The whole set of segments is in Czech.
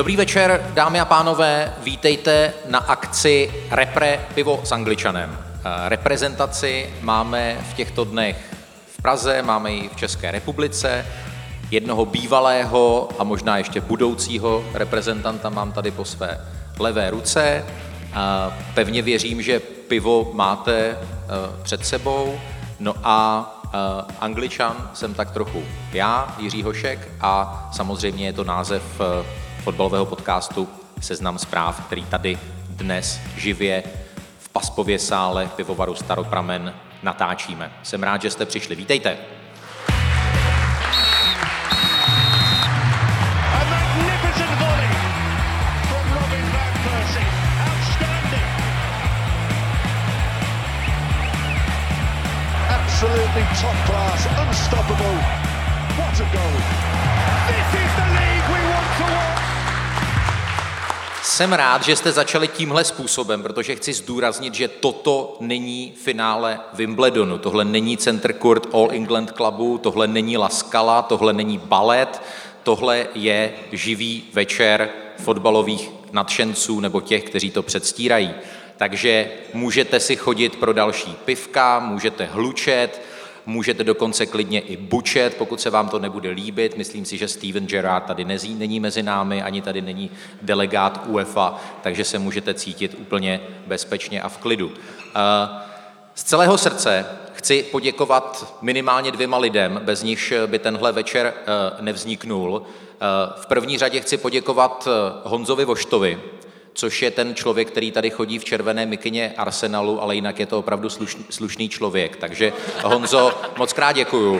Dobrý večer, dámy a pánové, vítejte na akci Repre pivo s Angličanem. Eh, Reprezentaci máme v těchto dnech v Praze, máme ji v České republice. Jednoho bývalého a možná ještě budoucího reprezentanta mám tady po své levé ruce. A Pevně věřím, že pivo máte eh, před sebou. No a eh, Angličan jsem tak trochu já, Jiří Hošek, a samozřejmě je to název eh, fotbalového podcastu Seznam zpráv, který tady dnes živě v Paspově sále pivovaru Staropramen natáčíme. Jsem rád, že jste přišli. Vítejte. Absolutely top class, unstoppable. What a goal. This is Jsem rád, že jste začali tímhle způsobem, protože chci zdůraznit, že toto není finále Wimbledonu, tohle není Center Court All England Clubu, tohle není La Scala, tohle není balet, tohle je živý večer fotbalových nadšenců nebo těch, kteří to předstírají. Takže můžete si chodit pro další pivka, můžete hlučet, Můžete dokonce klidně i bučet, pokud se vám to nebude líbit. Myslím si, že Steven Gerrard tady nezí, není mezi námi, ani tady není delegát UEFA, takže se můžete cítit úplně bezpečně a v klidu. Eh, Z celého srdce chci poděkovat minimálně dvěma lidem, bez nichž by tenhle večer eh, nevzniknul. Eh, V první řadě chci poděkovat Honzovi Voštovi, což je ten člověk, který tady chodí v červené mikině Arsenalu, ale jinak je to opravdu slušný, slušný člověk. Takže Honzo, moc krát děkuju.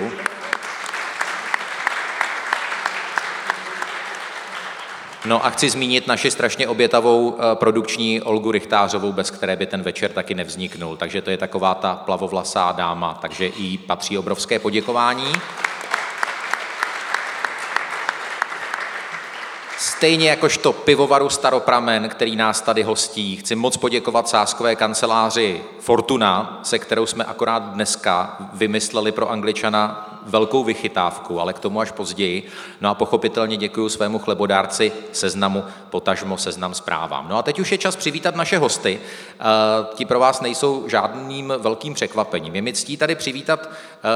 No a chci zmínit naši strašně obětavou eh, produkční Olgu Richtářovou, bez které by ten večer taky nevzniknul. Takže to je taková ta plavovlasá dáma, takže jí patří obrovské poděkování. Stejně jakožto pivovaru Staropramen, který nás tady hostí, chci moc poděkovat sáskové kanceláři Fortuna, se kterou jsme akorát dneska vymysleli pro Angličana velkou vychytávku, ale k tomu až později. No a pochopitelně děkuji svému chlebodárci seznamu, potažmo seznam zprávám. No a teď už je čas přivítat naše hosty. Eh, Ti pro vás nejsou žádným velkým překvapením. Je mi ctí tady přivítat eh,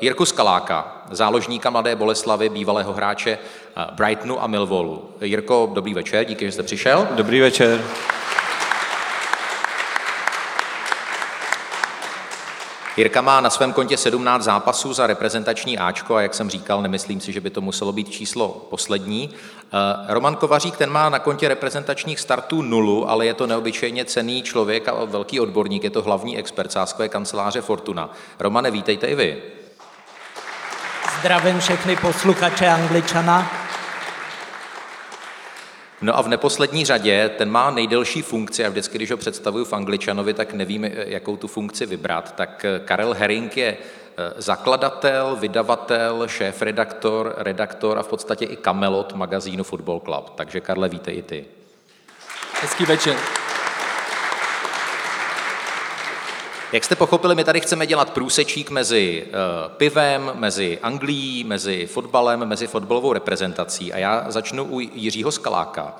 Jirku Skaláka, záložníka Mladé Boleslavy, bývalého hráče eh, Brightonu a Millwallu. Jirko, dobrý večer, díky, že jste přišel. Dobrý večer. Jirka má na svém kontě 17 zápasů za reprezentační Ačko a jak jsem říkal, nemyslím si, že by to muselo být číslo poslední. Eh, Roman Kovařík, ten má na kontě reprezentačních startů nulu, ale je to neobyčejně cený člověk a velký odborník, je to hlavní expert sáskové kanceláře Fortuna. Romane, vítejte i vy. Zdravím všechny posluchače Angličana. No a v neposlední řadě, ten má nejdelší funkci a vždycky, když ho představuju v Angličanovi, tak nevím, eh, jakou tu funkci vybrat. Tak eh, Karel Herring je eh, zakladatel, vydavatel, šéf-redaktor, redaktor a v podstatě i kamelot magazínu Football Club. Takže Karle, vítej i ty. Hezký večer. Jak jste pochopili, my tady chceme dělat průsečík mezi uh, pivem, mezi Anglií, mezi fotbalem, mezi fotbalovou reprezentací. A já začnu u Jiřího Skaláka.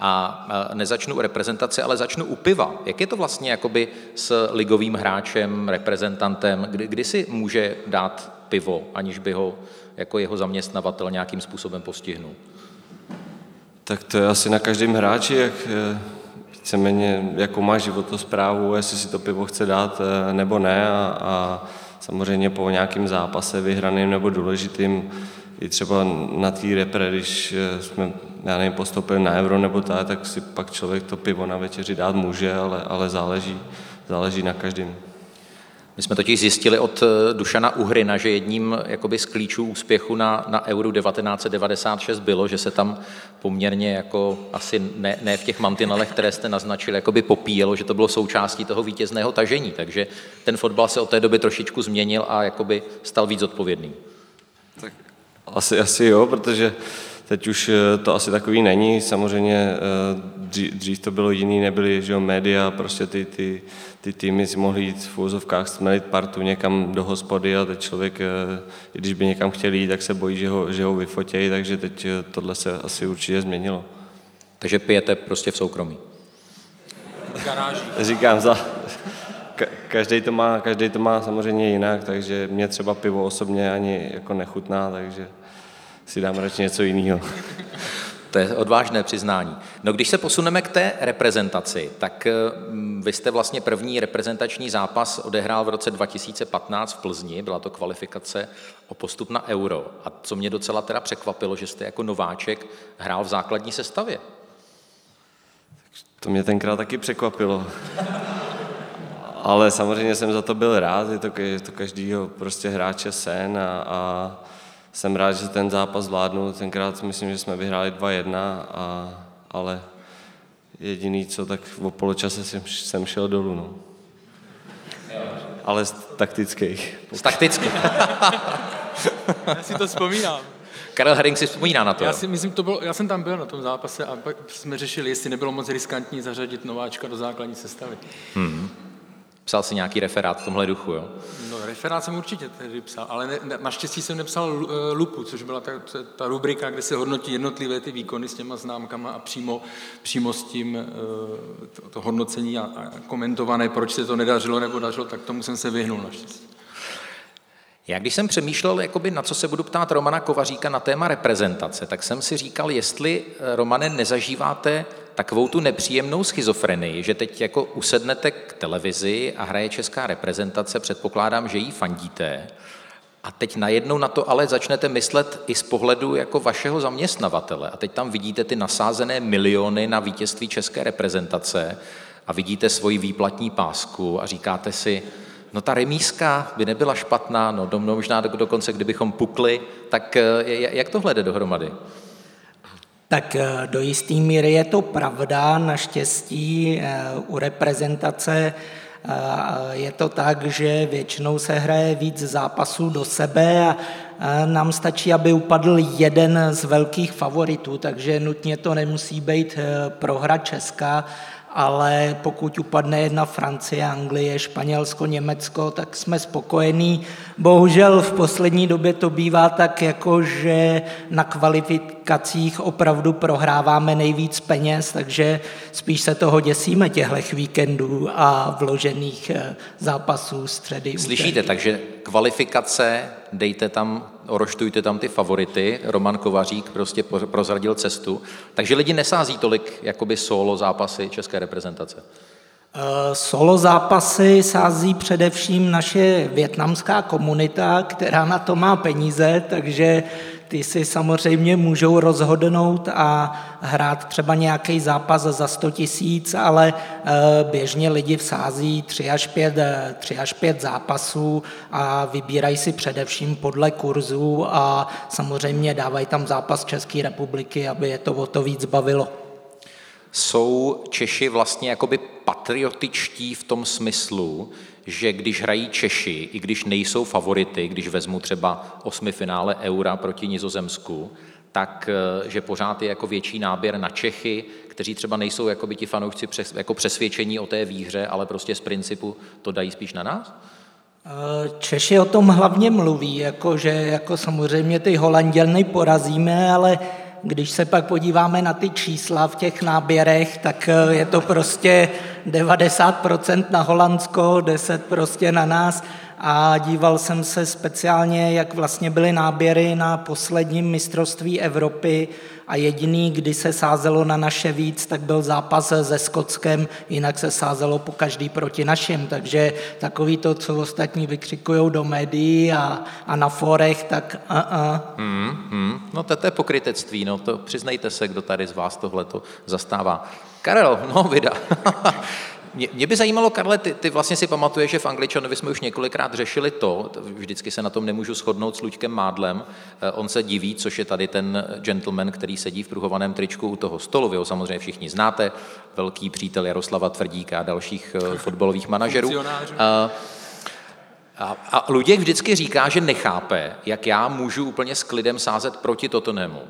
A uh, nezačnu u reprezentace, ale začnu u piva. Jak je to vlastně jakoby s ligovým hráčem, reprezentantem? Kdy, kdy si může dát pivo, aniž by ho jako jeho zaměstnavatel nějakým způsobem postihnul? Tak to je asi na každém hráči, jak eh, víceméně, jakou má životosprávu, jestli si to pivo chce dát eh, nebo ne a, a samozřejmě po nějakém zápase vyhraným nebo důležitým i třeba na té repre, když eh, jsme, já nevím, postoupili na euro nebo tak, tak si pak člověk to pivo na večeři dát může, ale, ale záleží, záleží na každém. My jsme totiž zjistili od eh, Dušana Uhrina, že jedním jakoby z klíčů úspěchu na, na Euro 1996 bylo, že se tam poměrně jako asi ne, ne v těch mantinelech, které jste naznačili, jakoby popíjelo, že to bylo součástí toho vítězného tažení. Takže ten fotbal se od té doby trošičku změnil a jakoby stal víc odpovědný. Tak asi, asi jo, protože Teď už eh, to asi takový není, samozřejmě eh, dřív, dřív to bylo jiný, nebyly že jo, média, prostě ty, ty, ty týmy si mohli jít v úzovkách smelit partu někam do hospody a teď člověk, eh, i když by někam chtěl jít, tak se bojí, že ho, že ho vyfotějí, takže teď tohle se asi určitě změnilo. Takže pijete prostě v soukromí? Garáží. Říkám, za, každý to, má, každý to má samozřejmě jinak, takže mě třeba pivo osobně ani jako nechutná, takže si dám radši něco jiného. To je odvážné přiznání. No když se posuneme k té reprezentaci, tak mm, vy jste vlastně první reprezentační zápas odehrál v roce 2015 v Plzni, byla to kvalifikace o postup na euro. A co mě docela teda překvapilo, že jste jako nováček hrál v základní sestavě. To mě tenkrát taky překvapilo. Ale samozřejmě jsem za to byl rád, je to, je to každýho prostě hráče sen a, a jsem rád, že ten zápas zvládnu. Tenkrát myslím, že jsme vyhráli 2-1, a, ale jediný co, tak v poločase jsem, jsem šel dolů. No. Ale z taktických. Z taktických. Já si to vzpomínám. Karel Herring si vzpomíná na to. Já, si myslím, to bylo, já jsem tam byl na tom zápase a jsme řešili, jestli nebylo moc riskantní zařadit nováčka do základní sestavy. Hmm. Psal si nějaký referát v tomhle duchu, jo? No, referát jsem určitě tehdy psal, ale ne, ne, naštěstí jsem nepsal eh, lupu, což byla ta, ta rubrika, kde se hodnotí jednotlivé ty výkony s těma známkama a přímo, přímo s tím eh, to, to hodnocení a, a komentované, proč se to nedařilo nebo dařilo, tak tomu jsem se vyhnul naštěstí. Já když jsem přemýšlel, jakoby, na co se budu ptát Romana Kovaříka na téma reprezentace, tak jsem si říkal, jestli, eh, Romane, nezažíváte takovou tu nepříjemnou schizofrenii, že teď jako usednete k televizi a hraje česká reprezentace, předpokládám, že jí fandíte, a teď najednou na to ale začnete myslet i z pohledu jako vašeho zaměstnavatele. A teď tam vidíte ty nasázené miliony na vítězství české reprezentace a vidíte svoji výplatní pásku a říkáte si, no ta remíska by nebyla špatná, no možná dokonce, kdybychom pukli, tak eh, jak tohle jde dohromady? Tak eh, do jisté míry je to pravda, naštěstí eh, u reprezentace je to tak, že většinou se hraje víc zápasů do sebe a nám stačí, aby upadl jeden z velkých favoritů, takže nutně to nemusí být prohra Česka, ale pokud upadne jedna Francie, Anglie, Španělsko, Německo, tak jsme spokojení. Bohužel v poslední době to bývá tak, jako že na kvalifikacích opravdu prohráváme nejvíc peněz, takže spíš se toho děsíme těchto víkendů a vložených eh, zápasů středy. Slyšíte, takže kvalifikace, dejte tam, oroštujte tam ty favority, Roman Kovařík prostě prozradil cestu, takže lidi nesází tolik jakoby solo zápasy české reprezentace. Eh, solo zápasy sází především naše větnamská komunita, která na to má peníze, takže ty si samozřejmě můžou rozhodnout a hrát třeba nějaký zápas za 100 tisíc, ale eh, běžně lidi vsází 3 až 5, 3 až 5 zápasů a vybírají si především podle kurzů a samozřejmě dávají tam zápas České republiky, aby je to o to víc bavilo. Jsou Češi vlastně jakoby patriotičtí v tom smyslu, že když hrají Češi, i když nejsou favority, když vezmu třeba osmi finále Eura proti Nizozemsku, tak eh, že pořád je jako větší náběr na Čechy, kteří třeba nejsou jako by ti fanoušci přes, jako přesvědčení o té výhře, ale prostě z principu to dají spíš na nás? Eh, Češi o tom hlavně mluví, jako že jako samozřejmě ty Holanděny porazíme, ale když se pak podíváme na ty čísla v těch náběrech, tak eh, je to prostě 90% na Holandsko, 10 prostě na nás a díval jsem se speciálně, jak vlastně byly náběry na posledním mistrovství Evropy a jediný, kdy se sázelo na naše víc, tak byl zápas se Skotskem, jinak se sázelo po každý proti našim, takže takový to, co ostatní vykřikují do médií a, a na forech, tak uh-uh. Hmm, hmm. No to je pokrytectví, no to přiznejte se, kdo tady z vás tohle to zastává. Karel, no vida. Mě, mě by zajímalo, Karle, ty, ty vlastně si pamatuješ, že v Angličanovi jsme už několikrát řešili to, vždycky se na tom nemůžu shodnout s Luďkem Mádlem, eh, on se diví, což je tady ten gentleman, který sedí v pruhovaném tričku u toho stolu, vy ho samozřejmě všichni znáte, velký přítel Jaroslava Tvrdíka a dalších eh, fotbalových manažerů. A, a, a Luděk vždycky říká, že nechápe, jak já můžu úplně s klidem sázet proti Tottenhamu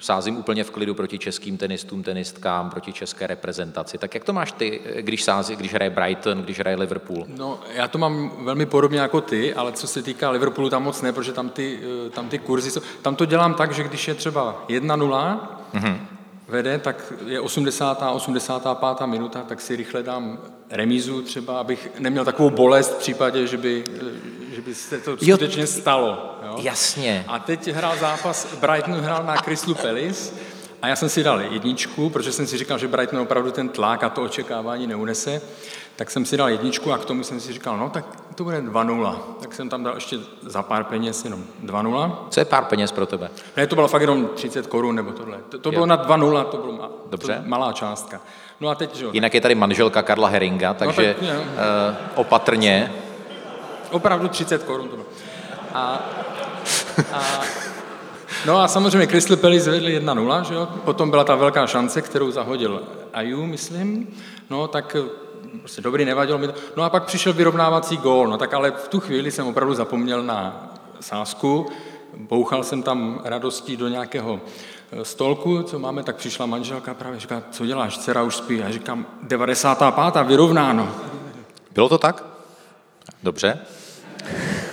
sázím úplně v klidu proti českým tenistům, tenistkám, proti české reprezentaci. Tak jak to máš ty, když sází, když hraje Brighton, když hraje Liverpool? No, já to mám velmi podobně jako ty, ale co se týká Liverpoolu, tam moc ne, protože tam ty, eh, tam ty kurzy jsou. Tam to dělám tak, že když je třeba 1-0, mm-hmm vede, tak je 80. 85. minuta, tak si rychle dám remízu třeba, abych neměl takovou bolest v případě, že by, že by se to skutečně stalo. Jo? Jasně. A teď hrál zápas, Brighton hrál na Crystal Palace a já jsem si dal jedničku, protože jsem si říkal, že Brighton opravdu ten tlak a to očekávání neunese tak jsem si dal jedničku a k tomu jsem si říkal, no tak to bude 2-0. Tak jsem tam dal ještě za pár peněz jenom 2-0. Co je pár peněz pro tebe? Ne, to bylo fakt jenom 30 korun nebo tohle. To, to bylo na 2-0, to byla ma, Dobře. To malá částka. No a teď, že jo. Jinak je tady manželka Karla Heringa, no takže no, tak, uh, opatrně. Opravdu 30 korun to bylo. A, a No a samozřejmě Crystal Palace zvedli 1-0, že jo? Potom byla ta velká šance, kterou zahodil Ayu, myslím. No tak prostě dobrý, nevadilo mi to. No a pak přišel vyrovnávací gól, no tak ale v tu chvíli jsem opravdu zapomněl na sásku, bouchal jsem tam radostí do nějakého eh, stolku, co máme, tak přišla manželka právě říká, co děláš, dcera už spí. Já říkám, 95. vyrovnáno. Bylo to tak? Dobře.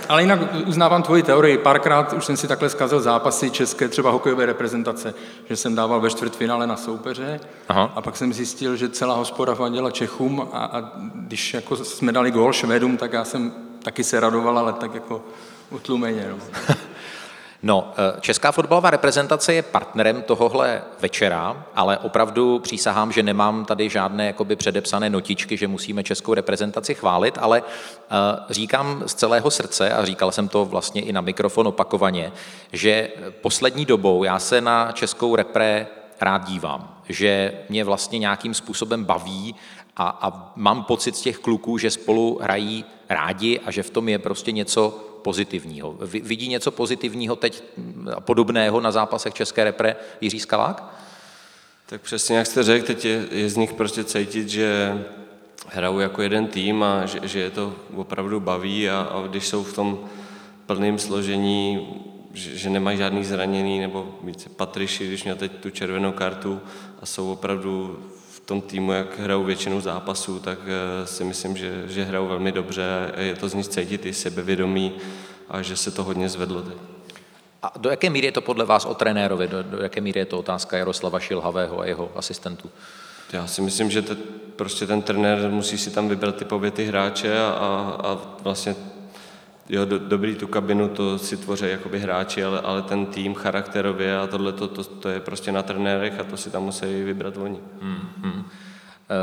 Ale jinak uznávám tvoji teorii. Párkrát už jsem si takhle zkazil zápasy české, třeba hokejové reprezentace, že jsem dával ve čtvrtfinále na soupeře Aha. a pak jsem zjistil, že celá hospoda fandila Čechům a, a když jako jsme dali gól Švédům, tak já jsem taky se radoval, ale tak jako utlumeně. No. No, eh, česká fotbalová reprezentace je partnerem tohohle večera, ale opravdu přísahám, že nemám tady žádné jakoby předepsané notičky, že musíme českou reprezentaci chválit, ale eh, říkám z celého srdce, a říkal jsem to vlastně i na mikrofon opakovaně, že poslední dobou já se na českou repre rád dívám, že mě vlastně nějakým způsobem baví a, a mám pocit z těch kluků, že spolu hrají rádi a že v tom je prostě něco pozitivního. Vidí něco pozitivního teď podobného na zápasech České repre Jiří Skalák? Tak přesně jak jste řekl, teď je, je z nich prostě cítit, že hrajou jako jeden tým a že, že je to opravdu baví a, a když jsou v tom plném složení, že, že nemají žádný zraněný nebo více Patriši, když měl teď tu červenou kartu a jsou opravdu tom týmu, jak hrajou většinu zápasů, tak eh, si myslím, že, že hrajou velmi dobře. Je to z nich cítit i sebevědomí a že se to hodně zvedlo teď. A do jaké míry je to podle vás o trenérovi? Do, do jaké míry je to otázka Jaroslava Šilhavého a jeho asistentů? Já si myslím, že te, prostě ten trenér musí si tam vybrat typově ty hráče a, a, a vlastně jo, do, dobrý tu kabinu to si tvoří jakoby hráči, ale, ale ten tým charakterově a tohle to, to, to, je prostě na trenérech a to si tam musí vybrat oni. Hmm, hmm.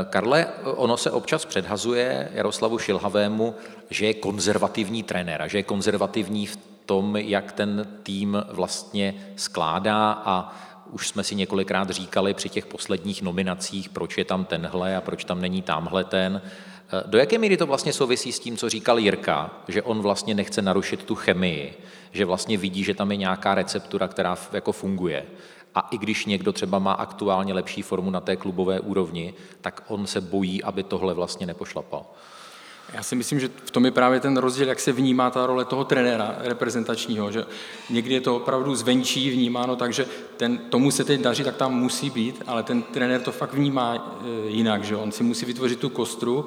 Karle, ono se občas předhazuje Jaroslavu Šilhavému, že je konzervativní trenér a že je konzervativní v tom, jak ten tým vlastně skládá a už jsme si několikrát říkali při těch posledních nominacích, proč je tam tenhle a proč tam není tamhle ten. Do jaké míry to vlastně souvisí s tím, co říkal Jirka, že on vlastně nechce narušit tu chemii, že vlastně vidí, že tam je nějaká receptura, která jako funguje. A i když někdo třeba má aktuálně lepší formu na té klubové úrovni, tak on se bojí, aby tohle vlastně nepošlapal. Já si myslím, že v tom je právě ten rozdíl, jak se vnímá ta role toho trenéra reprezentačního, že někdy je to opravdu zvenčí vnímáno, takže ten, tomu se teď daří, tak tam musí být, ale ten trenér to fakt vnímá e, jinak, že on si musí vytvořit tu kostru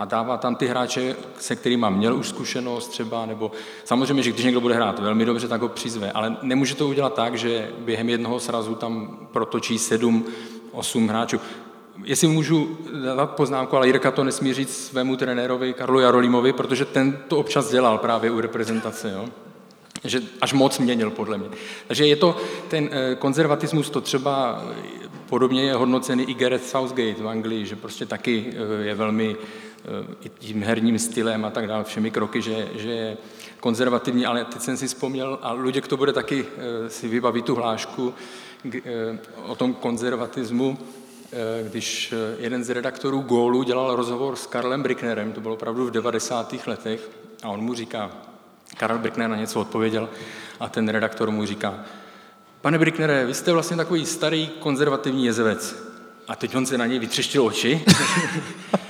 a dává tam ty hráče, se kterými měl už zkušenost třeba, nebo samozřejmě, že když někdo bude hrát velmi dobře, tak ho přizve, ale nemůže to udělat tak, že během jednoho srazu tam protočí sedm, osm hráčů. Jestli můžu dát poznámku, ale Jirka to nesmí říct svému trenérovi Karlu Jarolímovi, protože ten to občas dělal právě u reprezentace. Jo? že až moc měnil podle mě. Takže je to, ten eh, konzervatismus to třeba eh, podobně je hodnocený i Gareth Southgate v Anglii, že prostě taky eh, je velmi i tím herním stylem a tak dále, všemi kroky, že, že je konzervativní, ale teď jsem si vzpomněl, a Luděk to bude taky si vybavit tu hlášku o tom konzervatismu, eh, když jeden z redaktorů Gólu dělal rozhovor s Karlem Bricknerem, to bylo opravdu v 90. letech, a on mu říká, Karl Brickner na něco odpověděl a ten redaktor mu říká, pane Bricknere, vy jste vlastně takový starý konzervativní jezevec. A teď on se na něj vytřeštil oči.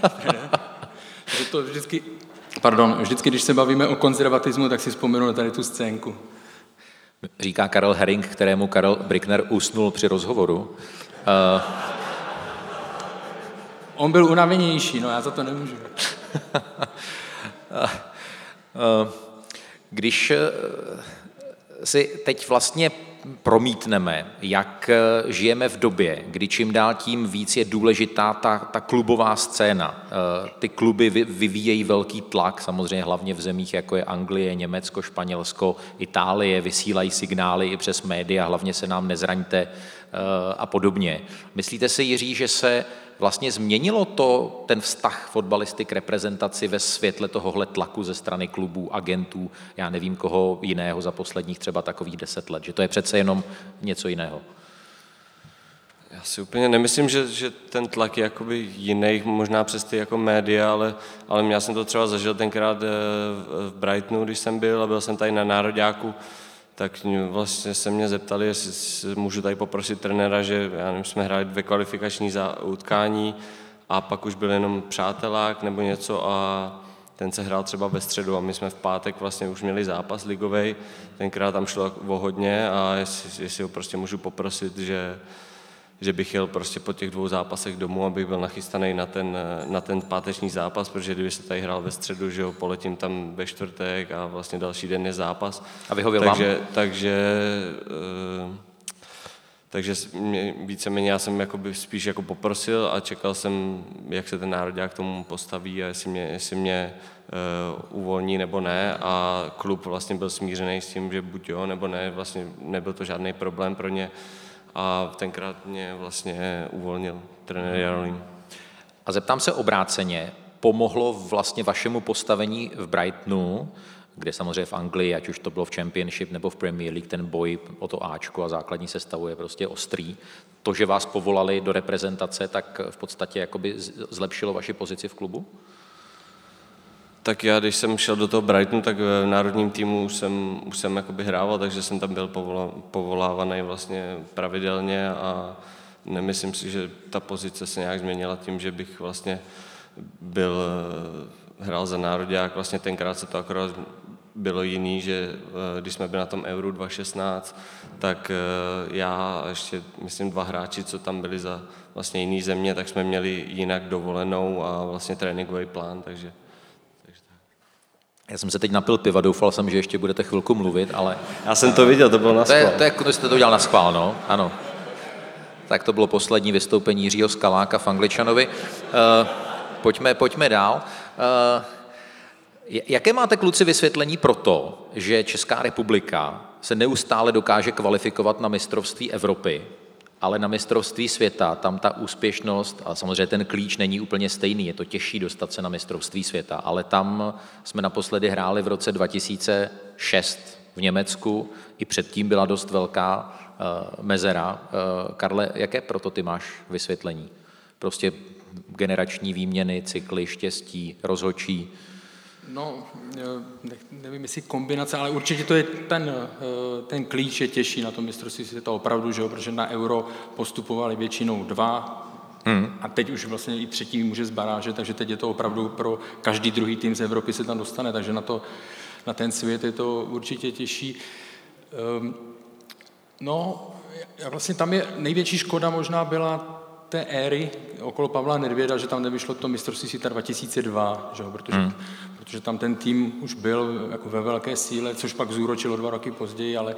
že to vždycky, pardon, vždycky, když se bavíme o konzervatismu, tak si vzpomenu na tady tu scénku. Říká Karel Herring, kterému Karel Brickner usnul při rozhovoru. Uh... On byl unavenější, no já za to nemůžu. Když si teď vlastně promítneme, jak eh, žijeme v době, kdy čím dál tím víc je důležitá ta, ta klubová scéna. Eh, ty kluby vyvíjejí velký tlak, samozřejmě hlavně v zemích, jako je Anglie, Německo, Španělsko, Itálie, vysílají signály i přes média, hlavně se nám nezraňte eh, a podobně. Myslíte si, Jiří, že se vlastně změnilo to, ten vztah fotbalisty k reprezentaci ve světle tohohle tlaku ze strany klubů, agentů, já nevím koho jiného za posledních třeba takových deset let, že to je přece jenom něco jiného. Já si úplně nemyslím, že, že ten tlak je jakoby jiný, možná přes ty jako média, ale, ale já jsem to třeba zažil tenkrát eh, v Brightonu, když jsem byl a byl jsem tady na Nároďáku, tak vlastně se mě zeptali, jestli můžu tady poprosit trenéra, že já nevím, jsme hráli dvě kvalifikační za utkání a pak už byl jenom přátelák nebo něco a ten se hrál třeba ve středu a my jsme v pátek vlastně už měli zápas ligový, tenkrát tam šlo o hodně a jestli, jestli ho prostě můžu poprosit, že, že bych jel prostě po těch dvou zápasech domů, abych byl nachystaný na ten, na ten páteční zápas, protože kdyby se tady hrál ve středu, že jo, poletím tam ve čtvrtek a vlastně další den je zápas. A vyhověl takže, vám? Takže, uh, takže mě, víceméně já jsem jakoby spíš jako poprosil a čekal jsem, jak se ten národák k tomu postaví a jestli mě, jestli mě uh, uvolní nebo ne a klub vlastně byl smířený s tím, že buď jo nebo ne, vlastně nebyl to žádný problém pro ně a tenkrát mě vlastně uvolnil trenér Jarolím. A zeptám se obráceně, pomohlo vlastně vašemu postavení v Brightonu, kde samozřejmě v Anglii, ať už to bylo v Championship nebo v Premier League, ten boj o to Ačko a základní sestavu je prostě ostrý. To, že vás povolali do reprezentace, tak v podstatě jakoby zlepšilo vaši pozici v klubu? Tak já, když jsem šel do toho Brightonu, tak v národním týmu už jsem, už jsem jakoby hrával, takže jsem tam byl povolávaný vlastně pravidelně a nemyslím si, že ta pozice se nějak změnila tím, že bych vlastně byl, hrál za národák. Vlastně tenkrát se to akorát bylo jiný, že eh, když jsme byli na tom Euro 2016, tak eh, já a ještě, myslím, dva hráči, co tam byli za vlastně jiný země, tak jsme měli jinak dovolenou a vlastně tréninkový plán, takže já jsem se teď napil piva, doufal jsem, že ještě budete chvilku mluvit, ale... Já jsem to viděl, to bylo na schvál. To, je, to, je, jste to udělal na schvál, no, ano. Tak to bylo poslední vystoupení Jiřího Skaláka v Angličanovi. Uh, pojďme, pojďme dál. Uh, jaké máte kluci vysvětlení pro to, že Česká republika se neustále dokáže kvalifikovat na mistrovství Evropy, ale na mistrovství světa tam ta úspěšnost, a samozřejmě ten klíč není úplně stejný, je to těžší dostat se na mistrovství světa, ale tam jsme naposledy hráli v roce 2006 v Německu, i předtím byla dost velká uh, mezera. Uh, Karle, jaké proto ty máš vysvětlení? Prostě generační výměny, cykly, štěstí, rozhočí, No, nevím, jestli kombinace, ale určitě to je ten, eh, ten klíč je těžší na tom mistrovství světa opravdu, že jo, protože na euro postupovali většinou dva, Hmm. A teď už vlastně i třetí může z baráže, takže teď je to opravdu pro každý druhý tým z Evropy se tam dostane, takže na, to, na ten svět je to určitě těžší. Um, no, vlastně tam je největší škoda možná byla té éry okolo Pavla Nedvěda, že tam nevyšlo to mistrovství světa 2002, že? Protože, hmm. Protože tam ten tým už byl jako ve velké síle, což pak zúročilo dva roky později, ale,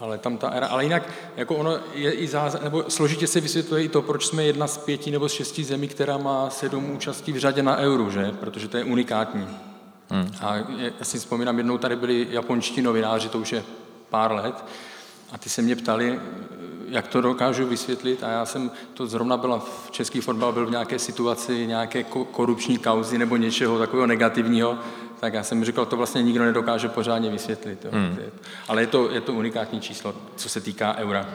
ale tam ta éra, ale jinak jako ono je i záza, nebo složitě se vysvětluje i to, proč jsme jedna z pěti nebo z šesti zemí, která má sedm účastí v řadě na euru, že? protože to je unikátní. Hmm. A já si vzpomínám, jednou tady byli japonští novináři, to už je pár let, a ty se mě ptali, jak to dokážu vysvětlit a já jsem, to zrovna byla v český fotbal, byl v nějaké situaci, nějaké korupční kauzy nebo něčeho takového negativního, tak já jsem říkal, to vlastně nikdo nedokáže pořádně vysvětlit. Jo. Hmm. Ale je to, je to unikátní číslo, co se týká eura.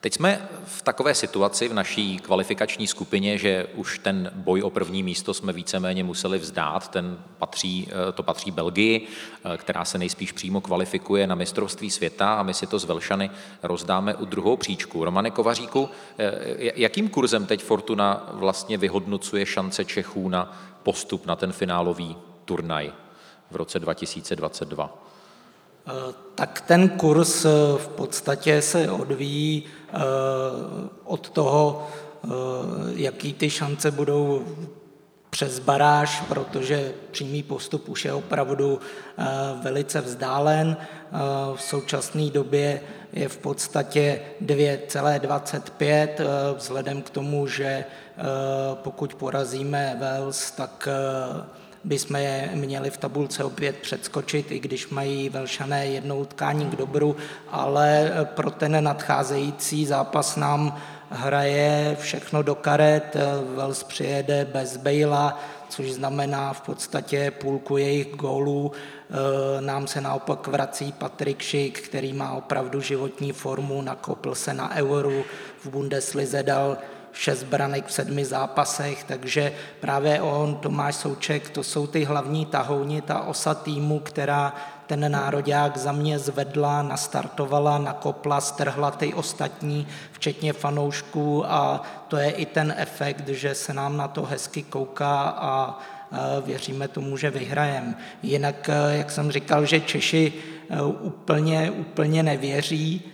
Teď jsme v takové situaci v naší kvalifikační skupině, že už ten boj o první místo jsme víceméně museli vzdát. Ten patří, eh, to patří Belgii, eh, která se nejspíš přímo kvalifikuje na mistrovství světa a my si to z Velšany rozdáme u druhou příčku. Romane Kovaříku, eh, jakým kurzem teď Fortuna vlastně vyhodnocuje šance Čechů na postup na ten finálový turnaj v roce 2022? Tak ten kurz v podstatě se odvíjí Eh, od toho, eh, jaký ty šance budou přes baráž, protože přímý postup už je opravdu eh, velice vzdálen. V současné době je v podstatě 2,25 vzhledem k tomu, že pokud porazíme Wales, tak bychom je měli v tabulce opět předskočit, i když mají Velšané jednou utkání k dobru, ale pro ten nadcházející zápas nám hraje všechno do karet. Vels přijede bez Bejla, což znamená v podstatě půlku jejich gólů. Nám se naopak vrací Patrik Šik, který má opravdu životní formu, nakopl se na euru, v Bundeslize dal šest branek v sedmi zápasech, takže právě on, Tomáš Souček, to jsou ty hlavní tahouni, ta osa týmu, která ten nároďák za mě zvedla, nastartovala, nakopla, strhla ty ostatní, včetně fanoušků a to je i ten efekt, že se nám na to hezky kouká a věříme tomu, že vyhrajem. Jinak, jak jsem říkal, že Češi e, úplně, úplně nevěří,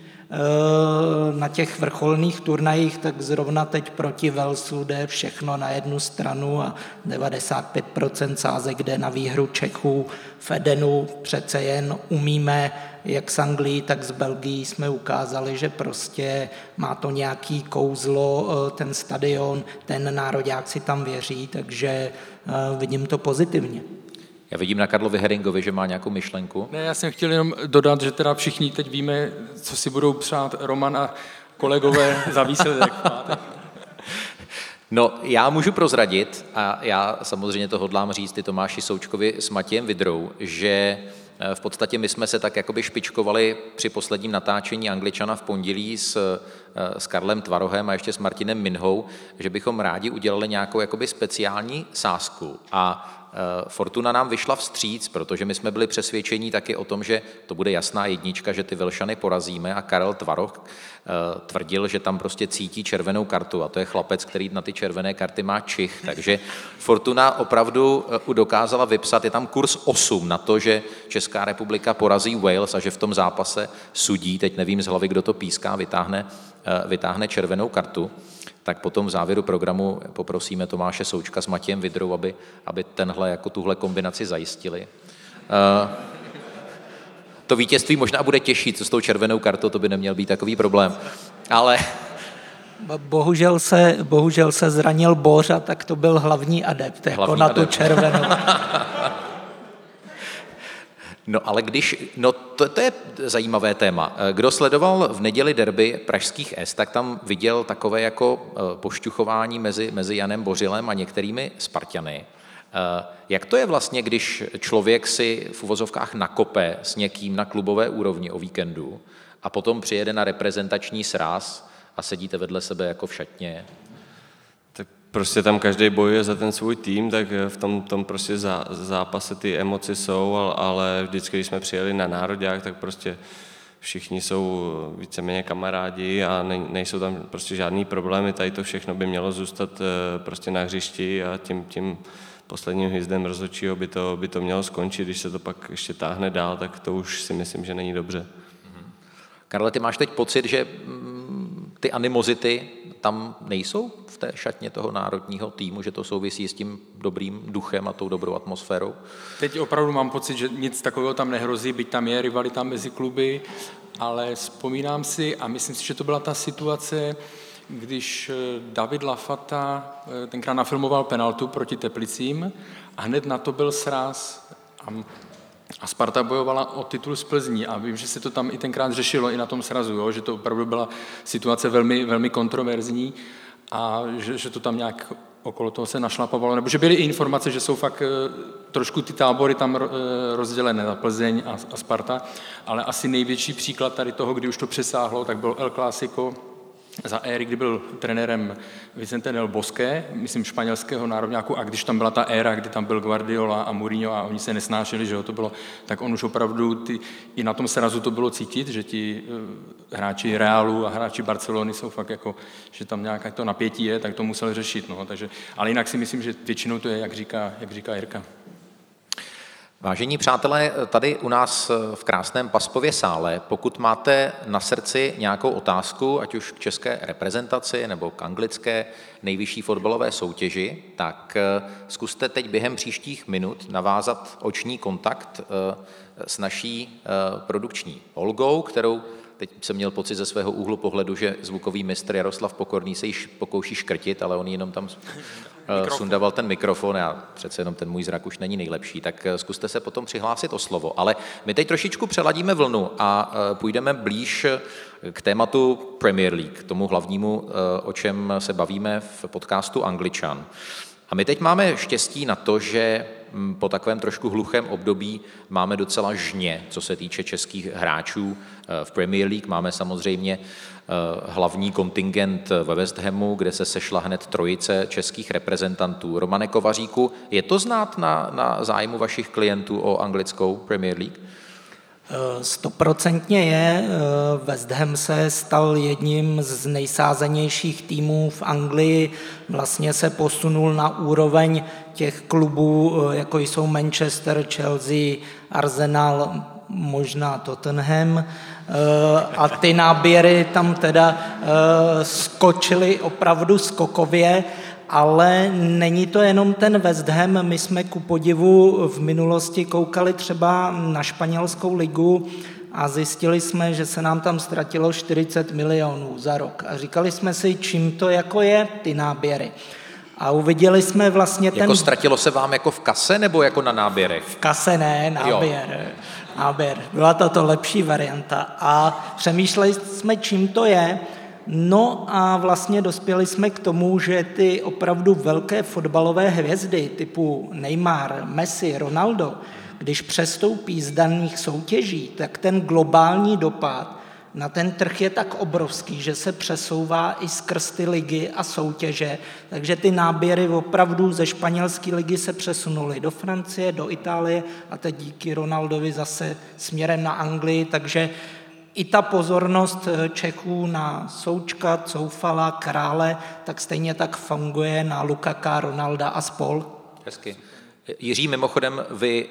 na těch vrcholných turnajích, tak zrovna teď proti Velsu jde všechno na jednu stranu a 95% sázek jde na výhru Čechů. V Edenu přece jen umíme, jak s Anglií, tak s Belgií jsme ukázali, že prostě má to nějaký kouzlo, eh, ten stadion, ten nároďák si tam věří, takže eh, vidím to pozitivně. Já vidím na Karlovi Heringovi, že má nějakou myšlenku. Ne, já jsem chtěl jenom dodat, že teda všichni teď víme, co si budou přát Roman a kolegové za výsledek No, já můžu prozradit, a já samozřejmě to hodlám říct ty Tomáši Součkovi s Matějem Vidrou, že eh, v podstatě my jsme se tak jakoby špičkovali při posledním natáčení Angličana v pondělí s, eh, s Karlem Tvarohem a ještě s Martinem Minhou, že bychom rádi udělali nějakou jakoby speciální sázku. A Fortuna nám vyšla vstříc, protože my jsme byli přesvědčení taky o tom, že to bude jasná jednička, že ty Velšany porazíme a Karel Tvaroch eh, tvrdil, že tam prostě cítí červenou kartu a to je chlapec, který na ty červené karty má čich, takže Fortuna opravdu eh, dokázala vypsat, je tam kurz 8 na to, že Česká republika porazí Wales a že v tom zápase sudí, teď nevím z hlavy, kdo to píská, vytáhne, vytáhne červenou kartu tak potom v závěru programu poprosíme Tomáše Součka s Matějem Vidrou, aby, aby tenhle, jako tuhle kombinaci zajistili. Uh, to vítězství možná bude těžší, co s tou červenou kartou, to by neměl být takový problém. Ale... Bohužel se, bohužel se zranil Bořa, tak to byl hlavní adept, hlavní jako na adept. tu červenou. No ale když, no to, to je zajímavé téma. Kdo sledoval v neděli derby pražských S, tak tam viděl takové jako eh, pošťuchování mezi, mezi Janem Bořilem a některými Spartany. Eh, jak to je vlastně, když člověk si v uvozovkách nakope s někým na klubové úrovni o víkendu a potom přijede na reprezentační sraz a sedíte vedle sebe jako v šatně prostě tam každý bojuje za ten svůj tým, tak v tom, tom prostě zá, zápase ty emoce jsou, ale vždycky, když jsme přijeli na národák, tak prostě všichni jsou víceméně kamarádi a ne, nejsou tam prostě žádný problémy. Tady to všechno by mělo zůstat eh, prostě na hřišti a tím, tím posledním hvězdem rozhodčího by to, by to mělo skončit. Když se to pak ještě táhne dál, tak to už si myslím, že není dobře. Karle, ty máš teď pocit, že mm, ty animozity tam nejsou v té šatně toho národního týmu, že to souvisí s tím dobrým duchem a tou dobrou atmosférou? Teď opravdu mám pocit, že nic takového tam nehrozí, byť tam je rivalita mezi kluby, ale vzpomínám si a myslím si, že to byla ta situace, když eh, David Lafata eh, tenkrát nafilmoval penaltu proti Teplicím a hned na to byl sraz a a Sparta bojovala o titul z Plzní a vím, že se to tam i tenkrát řešilo, i na tom srazu, jo, že to opravdu byla situace velmi, velmi kontroverzní a že, že to tam nějak okolo toho se našlapovalo, nebo že byly i informace, že jsou fakt eh, trošku ty tábory tam eh, rozdělené na Plzeň a, a Sparta, ale asi největší příklad tady toho, kdy už to přesáhlo, tak byl El Clásico za éry, kdy byl trenérem Vicente del Bosque, myslím španělského národňáku, a když tam byla ta éra, kdy tam byl Guardiola a Mourinho a oni se nesnášeli, že jo, to bylo, tak on už opravdu, ty, i na tom srazu to bylo cítit, že ti uh, hráči Realu a hráči Barcelony jsou fakt jako, že tam nějaké to napětí je, tak to musel řešit, no, takže, ale jinak si myslím, že většinou to je, jak říká, jak říká Jirka. Vážení přátelé, tady u nás v krásném Paspově sále, pokud máte na srdci nějakou otázku, ať už k české reprezentaci nebo k anglické nejvyšší fotbalové soutěži, tak eh, zkuste teď během příštích minut navázat oční kontakt eh, s naší eh, produkční Olgou, kterou teď jsem měl pocit ze svého úhlu pohledu, že zvukový mistr Jaroslav Pokorný se již pokouší škrtit, ale on jenom tam mikrofon. sundaval ten mikrofon a přece jenom ten můj zrak už není nejlepší, tak eh, zkuste se potom přihlásit o slovo. Ale my teď trošičku přeladíme vlnu a eh, půjdeme blíž eh, k tématu Premier League, tomu hlavnímu, o čem se bavíme v podcastu Angličan. A my teď máme štěstí na to, že hm, po takovém trošku hluchém období máme docela žně, co se týče českých hráčů v Premier League. Máme samozřejmě Eh, hlavní kontingent ve West Hamu, kde se sešla hned trojice českých reprezentantů. Romane Kovaříku, je to znát na, na zájmu vašich klientů o anglickou Premier League? Eh, stoprocentně je. Eh, West Ham se stal jedním z nejsázenějších týmů v Anglii. Vlastně se posunul na úroveň těch klubů, jako jsou Manchester, Chelsea, Arsenal, možná Tottenham eh, a ty náběry tam teda eh, skočily opravdu skokově, ale není to jenom ten West Ham, my jsme ku podivu v minulosti koukali třeba na španělskou ligu a zjistili jsme, že se nám tam ztratilo 40 milionů za rok. A říkali jsme si, čím to jako je, ty náběry. A uviděli jsme vlastně ten... Jako ztratilo se vám jako v kase nebo jako na náběrech? V kase ne, náběr. Jo. Náběr. Byla to lepší varianta. A přemýšleli jsme, čím to je. No a vlastně dospěli jsme k tomu, že ty opravdu velké fotbalové hvězdy typu Neymar, Messi, Ronaldo, když přestoupí z daných soutěží, tak ten globální dopad na ten trh je tak obrovský, že se přesouvá i skrz ty ligy a soutěže, takže ty náběry opravdu ze španělské ligy se přesunuly do Francie, do Itálie a teď díky Ronaldovi zase směrem na Anglii, takže i ta pozornost eh, Čechů na Součka, Coufala, Krále, tak stejně tak funguje na Lukaka, Ronalda a spol. Hezky. Jiří, mimochodem, vy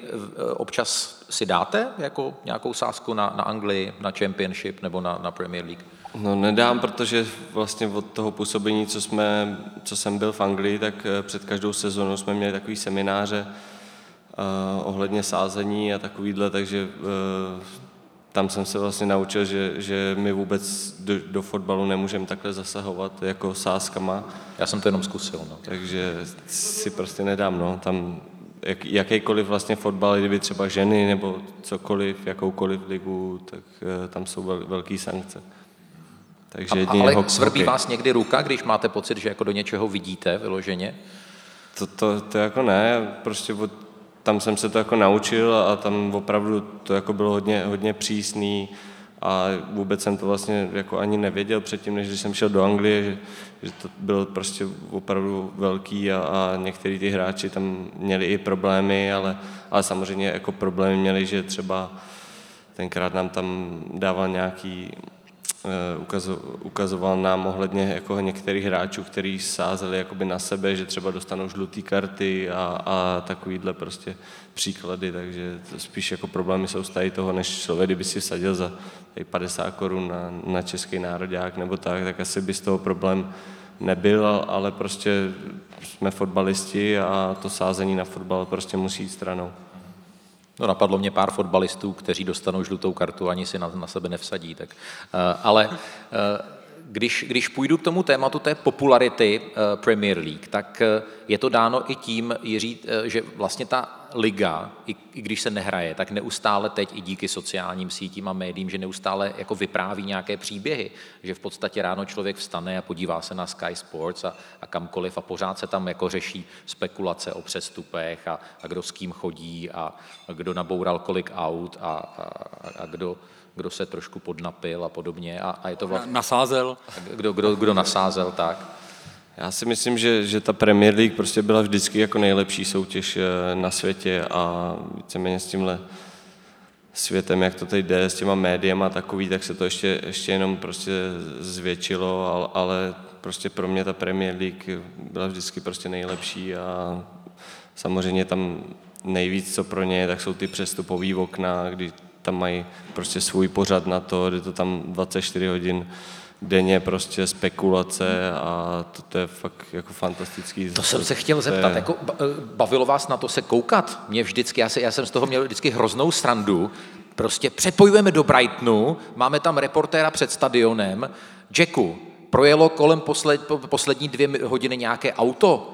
občas si dáte jako nějakou sázku na, na Anglii, na Championship nebo na, na Premier League? No nedám, protože vlastně od toho působení, co, jsme, co jsem byl v Anglii, tak eh, před každou sezónou jsme měli takový semináře uh, ohledně sázení a takovýhle, takže uh, tam jsem se vlastně naučil, že, že my vůbec do, do fotbalu nemůžeme takhle zasahovat jako sázkama. Já jsem to jenom zkusil. No. Takže si prostě nedám. No. Tam jak, jakýkoliv vlastně fotbal, kdyby třeba ženy nebo cokoliv, jakoukoliv ligu, tak uh, tam jsou vel, velké sankce. Takže a, ale ho, svrbí vás někdy ruka, když máte pocit, že jako do něčeho vidíte vyloženě? To, to, to jako ne, prostě od, tam jsem se to jako naučil a tam opravdu to jako bylo hodně, hodně přísný, a vůbec jsem to vlastně jako ani nevěděl předtím, než jsem šel do Anglie, že, že to bylo prostě opravdu velký a, a některý ty hráči tam měli i problémy, ale, ale samozřejmě jako problémy měli, že třeba tenkrát nám tam dával nějaký Eh, ukazoval nám ohledně jako některých hráčů, kteří sázeli jakoby na sebe, že třeba dostanou žluté karty a, a takovýhle prostě příklady, takže spíš jako problémy jsou tady toho, než člověk, kdyby si vsadil za 50 korun na, na český národák nebo tak, tak asi by z toho problém nebyl, ale prostě jsme fotbalisti a to sázení na fotbal prostě musí jít stranou. No, napadlo mě pár fotbalistů, kteří dostanou žlutou kartu, ani si na, na sebe nevsadí. Tak, uh, ale uh, když, když půjdu k tomu tématu té popularity uh, Premier League, tak je to dáno i tím, Jiří, že vlastně ta liga, i, i když se nehraje, tak neustále teď i díky sociálním sítím a médiím, že neustále jako vypráví nějaké příběhy, že v podstatě ráno člověk vstane a podívá se na Sky Sports a, a kamkoliv a pořád se tam jako řeší spekulace o přestupech a, a kdo s kým chodí a, a kdo naboural kolik aut a, a, a kdo kdo se trošku podnapil a podobně. A, a je to vlastně... Nasázel. Kdo, kdo, kdo nasázel, tak. Já si myslím, že, že ta Premier League prostě byla vždycky jako nejlepší soutěž eh, na světě a víceméně s tímhle světem, jak to teď jde, s těma médiama takový, tak se to ještě, ještě jenom prostě zvětšilo, ale, ale prostě pro mě ta Premier League byla vždycky prostě nejlepší a samozřejmě tam nejvíc, co pro ně tak jsou ty přestupové okna, kdy tam mají prostě svůj pořad na to, kdy to tam 24 hodin denně prostě spekulace a to, to je fakt jako fantastický. To jsem se chtěl zeptat, je... jako bavilo vás na to se koukat? Mě vždycky, já, se, já jsem z toho měl vždycky hroznou srandu, prostě přepojujeme do Brightonu, máme tam reportéra před stadionem, Jacku, projelo kolem posled, poslední dvě hodiny nějaké auto?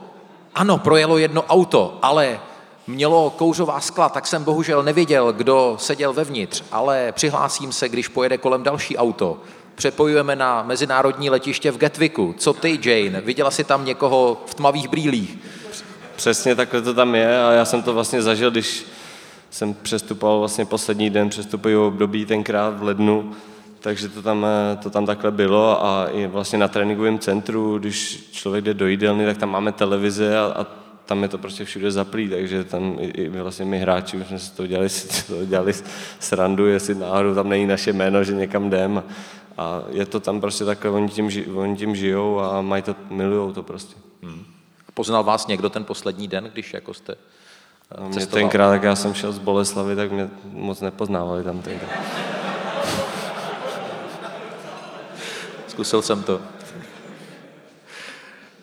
Ano, projelo jedno auto, ale mělo kouřová skla, tak jsem bohužel nevěděl, kdo seděl vevnitř, ale přihlásím se, když pojede kolem další auto přepojujeme na mezinárodní letiště v Gatwicku. Co ty, Jane? Viděla jsi tam někoho v tmavých brýlích? Přesně takhle to tam je a já jsem to vlastně zažil, když jsem přestupoval vlastně poslední den přestupují období tenkrát v lednu, takže to tam, to tam takhle bylo a i vlastně na tréninkovém centru, když člověk jde do jídelny, tak tam máme televize a, a tam je to prostě všude zaplý, takže tam i, i vlastně my hráči už jsme si to dělali, si to dělali srandu, jestli náhodou tam není naše jméno, že někam jdem a je to tam prostě takhle, oni tím, oni tím žijou a mají to, milujou to prostě. Hmm. Poznal vás někdo ten poslední den, když jako jste no, mě tenkrát, tak já jsem šel z Boleslavy, tak mě moc nepoznávali tam tenkrát. Zkusil jsem to.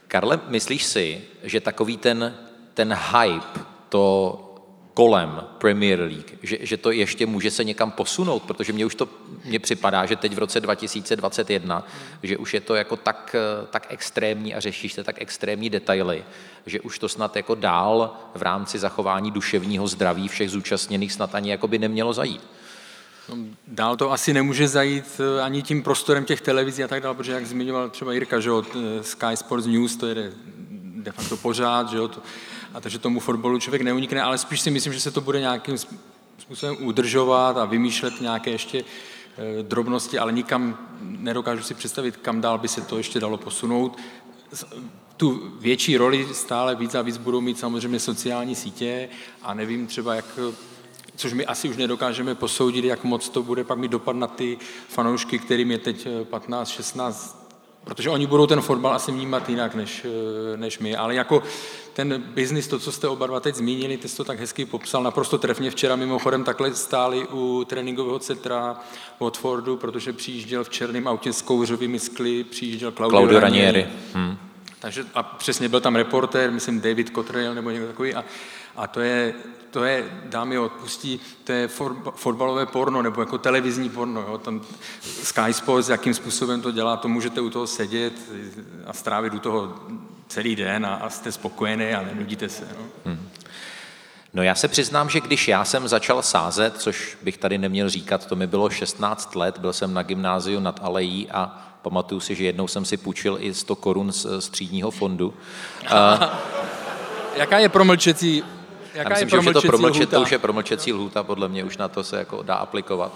Karle, myslíš si, že takový ten, ten hype, to kolem Premier League, že, že to ještě může se někam posunout, protože mně už to mně připadá, že teď v roce 2021, že už je to jako tak, tak extrémní a řešíš se tak extrémní detaily, že už to snad jako dál v rámci zachování duševního zdraví všech zúčastněných snad ani jako by nemělo zajít. No, dál to asi nemůže zajít eh, ani tím prostorem těch televizí a tak dále, protože jak zmiňoval třeba Jirka, že od eh, Sky Sports News to jede de facto pořád, že jo, to, a takže tomu fotbalu člověk neunikne, ale spíš si myslím, že se to bude nějakým způsobem udržovat a vymýšlet nějaké ještě eh, drobnosti, ale nikam nedokážu si představit, kam dál by se to ještě dalo posunout. Tu větší roli stále víc a víc budou mít samozřejmě sociální sítě a nevím třeba, jak což my asi už nedokážeme posoudit, jak moc to bude pak mít dopad na ty fanoušky, kterým je teď 15, 16, protože oni budou ten fotbal asi vnímat jinak než, eh, než my, ale jako ten biznis, to, co jste oba dva teď zmínili, ty to tak hezky popsal, naprosto trefně včera mimochodem takhle stáli u tréninkového centra Watfordu, protože přijížděl v černém autě s kouřovými skly, přijížděl Claudio, Claudio Ranieri. Ranieri. Hmm. Takže a přesně byl tam reportér, myslím David Cottrell nebo někdo takový a, a to je, to je, dámy odpustí, to je fotbalové porno, nebo jako televizní porno. Jo? Tam Sky Sports, jakým způsobem to dělá, to můžete u toho sedět a strávit u toho celý den a, a jste spokojený a nenudíte se. No? Hmm. No já se přiznám, že když já jsem začal sázet, což bych tady neměl říkat, to mi bylo 16 let, byl jsem na gymnáziu nad Alejí a pamatuju si, že jednou jsem si půjčil i 100 korun z střídního fondu. A... Jaká je promlčecí Jaká myslím, je že už je to promlčet, to už je promlčecí lhůta, podle mě už na to se jako dá aplikovat.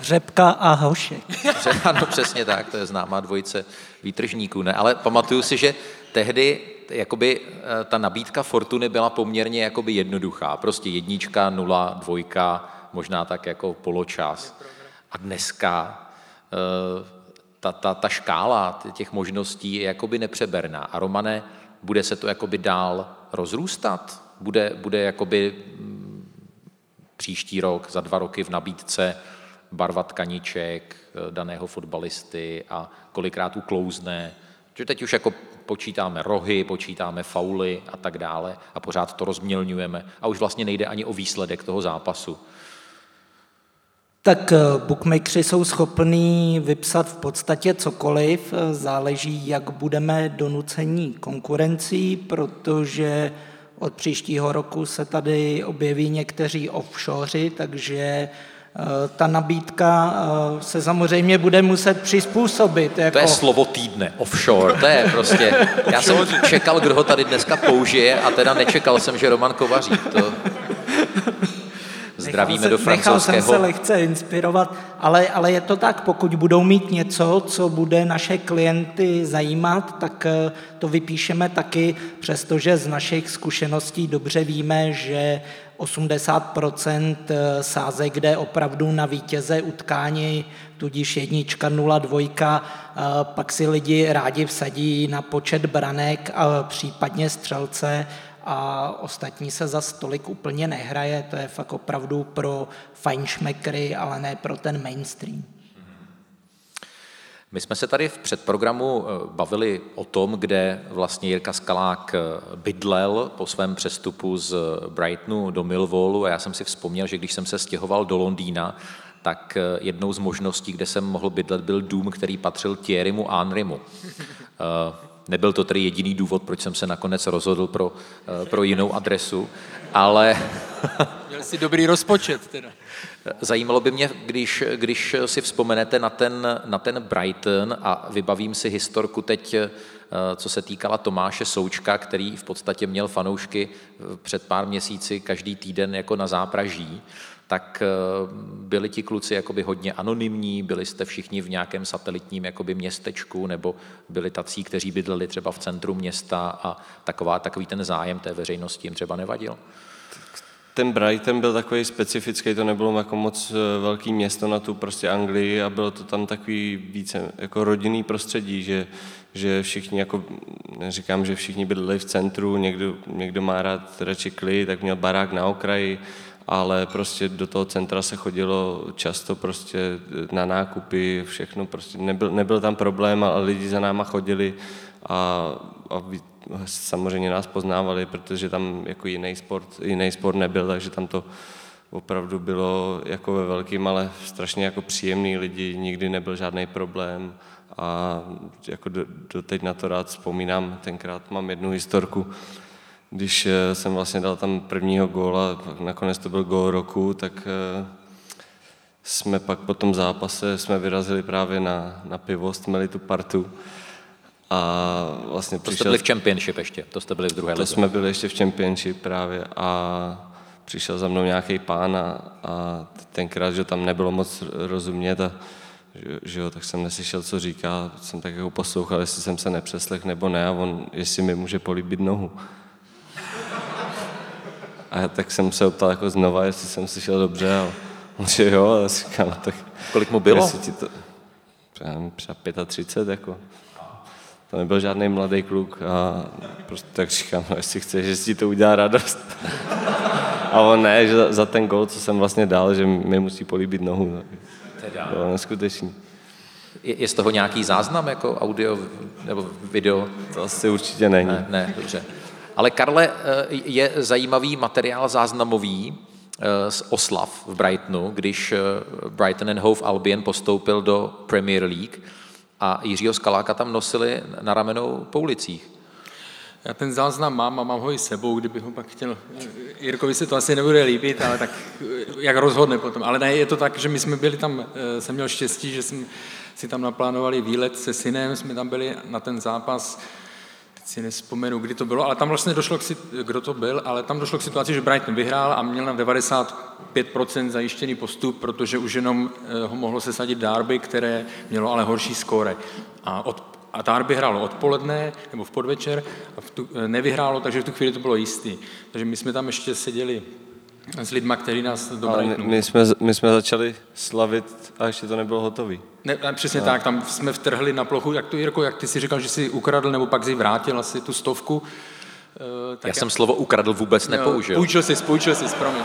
Řepka a hošek. ano, přesně tak, to je známá dvojice výtržníků. Ne? Ale pamatuju si, že tehdy jakoby eh, ta nabídka Fortuny byla poměrně jakoby jednoduchá. Prostě jednička, nula, dvojka, možná tak jako poločas. A dneska eh, ta, ta, ta škála těch možností je jakoby nepřeberná. A Romane, bude se to jakoby dál rozrůstat? Bude, bude jakoby mm, příští rok, za dva roky v nabídce barva tkaniček eh, daného fotbalisty a kolikrát uklouzne. Že teď už jako počítáme rohy, počítáme fauly a tak dále a pořád to rozmělňujeme a už vlastně nejde ani o výsledek toho zápasu. Tak eh, bookmakeri jsou schopní vypsat v podstatě cokoliv, záleží, jak budeme donucení konkurencí, protože od příštího roku se tady objeví někteří offshoři, takže eh, ta nabídka eh, se samozřejmě bude muset přizpůsobit. Jako... To je slovo týdne, offshore, to je prostě, já jsem čekal, kdo ho tady dneska použije a teda nečekal jsem, že Roman Kovaří, to zdravíme se, do francouzského. Nechal jsem se lehce inspirovat, ale, ale je to tak, pokud budou mít něco, co bude naše klienty zajímat, tak eh, to vypíšeme taky, přestože z našich zkušeností dobře víme, že 80% eh, sázek jde opravdu na vítěze utkání, tudíž jednička, nula, dvojka, eh, pak si lidi rádi vsadí na počet branek a případně střelce a ostatní se za stolik úplně nehraje, to je fakt opravdu pro fajnšmekry, ale ne pro ten mainstream. My jsme se tady v předprogramu eh, bavili o tom, kde vlastně Jirka Skalák eh, bydlel po svém přestupu z Brightonu do Millwallu a já jsem si vzpomněl, že když jsem se stěhoval do Londýna, tak eh, jednou z možností, kde jsem mohl bydlet, byl dům, který patřil Thierrymu Henrymu. Nebyl to tedy jediný důvod, proč jsem se nakonec rozhodl pro, pro jinou adresu, ale... Měl jsi dobrý rozpočet teda. Zajímalo by mě, když, když si vzpomenete na ten, na ten Brighton a vybavím si historku teď, eh, co se týkala Tomáše Součka, který v podstatě měl fanoušky eh, před pár měsíci každý týden jako na zápraží, tak eh, byli ti kluci jakoby hodně anonymní, byli jste všichni v nějakém satelitním jakoby městečku, nebo byli tací, kteří bydleli třeba v centru města a taková, takový ten zájem té veřejnosti jim třeba nevadil? ten Brighton byl takový specifický, to nebylo jako moc eh, velký město na tu prostě Anglii a bylo to tam takový více jako rodinný prostředí, že, že všichni jako, neříkám, že všichni bydleli v centru, někdo, někdo má rád radši klid, tak měl barák na okraji, ale prostě do toho centra se chodilo často prostě na nákupy, všechno prostě, nebyl, nebyl tam problém, ale lidi za náma chodili a, a samozřejmě nás poznávali, protože tam jako jiný sport, jiný sport nebyl, takže tam to opravdu bylo jako ve velkým, ale strašně jako příjemný lidi, nikdy nebyl žádný problém a jako do, do teď na to rád vzpomínám, tenkrát mám jednu historku, když eh, jsem vlastně dal tam prvního góla, nakonec to byl gól roku, tak eh, jsme pak po tom zápase jsme vyrazili právě na, na pivo, jsme měli tu partu a vlastně to přišel... jste byli v Championship ještě, to jste byli v druhé To lize. jsme byli ještě v Championship právě a přišel za mnou nějaký pán a, a tenkrát, že tam nebylo moc rozumět a že, že jo, tak jsem neslyšel, co říká, jsem tak jako poslouchal, jestli jsem se nepřeslech nebo ne a on, jestli mi může políbit nohu. A tak jsem se optal jako znova, jestli jsem slyšel dobře a on, že jo, a říkám, tak... Kolik mu bylo? Ti to, třeba 35, jako. To nebyl žádný mladý kluk a prostě tak říkám, no, jestli chceš, že si to udělá radost. A on ne, že za, za ten gol, co jsem vlastně dal, že mi musí políbit nohu. Teda. To bylo neskutečný. Je, je z toho nějaký záznam, jako audio nebo video? To asi určitě není. Ne, ne, dobře. Ale Karle, eh, je zajímavý materiál záznamový eh, z oslav v Brightonu, když eh, Brighton and Hove Albion postoupil do Premier League a Jiřího Skaláka tam nosili na ramenou po ulicích. Já ten záznam mám a mám ho i sebou, kdybych ho pak chtěl. Jirkovi se to asi nebude líbit, ale tak jak rozhodne potom. Ale ne, je to tak, že my jsme byli tam, jsem měl štěstí, že jsme si tam naplánovali výlet se synem, jsme tam byli na ten zápas si nespomenu, kdy to bylo, ale tam vlastně došlo k, kdo to byl, ale tam došlo k situaci, že Brighton vyhrál a měl na 95% zajištěný postup, protože už jenom eh, ho mohlo sesadit Derby, které mělo ale horší skóre. A, od, a Derby hrálo odpoledne nebo v podvečer a v tu, eh, nevyhrálo, takže v tu chvíli to bylo jistý. Takže my jsme tam ještě seděli s lidma, kteří nás do Ale my, jsme, my jsme začali slavit a ještě to nebylo hotový. Ne, ne, přesně a. tak, tam jsme vtrhli na plochu, jak to Jirko, jak ty si říkal, že si ukradl nebo pak si vrátil asi tu stovku. Uh, tak já, já jsem slovo ukradl vůbec nepoužil. Půjčil jsi, půjčil jsi, promiň.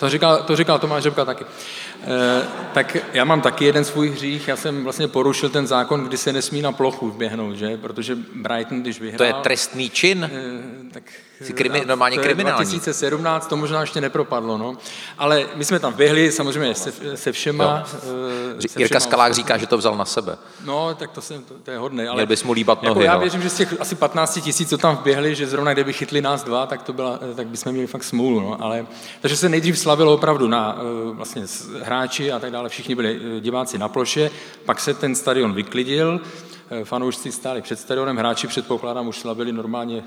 To říkal, to říkal Tomáš Řepka taky. E, tak já mám taky jeden svůj hřích, já jsem vlastně porušil ten zákon, kdy se nesmí na plochu běhnout, že? Protože Brighton, když vyhrál... To je trestný čin? E, tak Jsi krimi, normálně to kriminální. 2017 to možná ještě nepropadlo, no. Ale my jsme tam běhli samozřejmě se, se všema. Uh, se Jirka Skalák říká, že to vzal na sebe. No, tak to, jsem, to, to je hodné. Ale Měl bys mu líbat jako nohy. Já ale. věřím, že z těch asi 15 tisíc, co tam běhli, že zrovna kdyby chytli nás dva, tak, to byla, tak bychom měli fakt smůlu. No. Ale, takže se nejdřív slavilo opravdu na vlastně hráči a tak dále, všichni byli diváci na ploše, pak se ten stadion vyklidil, fanoušci stáli před stadionem, hráči předpokládám už slavili normálně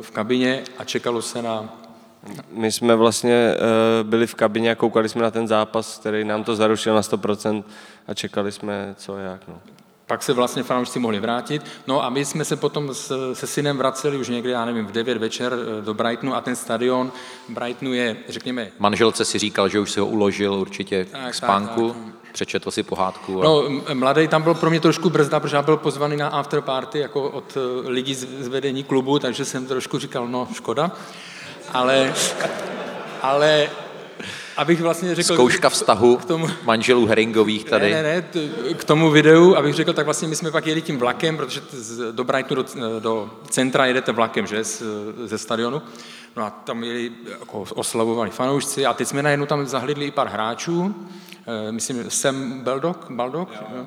v kabině a čekalo se na My jsme vlastně byli v kabině a koukali jsme na ten zápas, který nám to zarušil na 100% a čekali jsme, co a jak. No. Pak se vlastně fanoušci mohli vrátit. No a my jsme se potom s, se synem vraceli už někdy, já nevím, v 9 večer eh, do Brightonu a ten stadion Brightonu je, řekněme... Manželce si říkal, že už si ho uložil určitě tak, k spánku. Tak, tak. Přečetl si pohádku. A... No, mladý tam byl pro mě trošku brzda, protože já byl pozvaný na after party jako od eh, lidí z vedení klubu, takže jsem trošku říkal, no škoda. Ale, ale abych vlastně řekl... Zkouška vztahu k tomu, manželů Heringových tady. Ne, ne, ne, k tomu videu, abych řekl, tak vlastně my jsme pak jeli tím vlakem, protože do Brightonu, do, do centra jedete vlakem, že, z, ze stadionu. No a tam jeli, jako oslavovali fanoušci a teď jsme najednou tam zahlídli i pár hráčů, eh, myslím, Sam Beldok, Baldok, jo.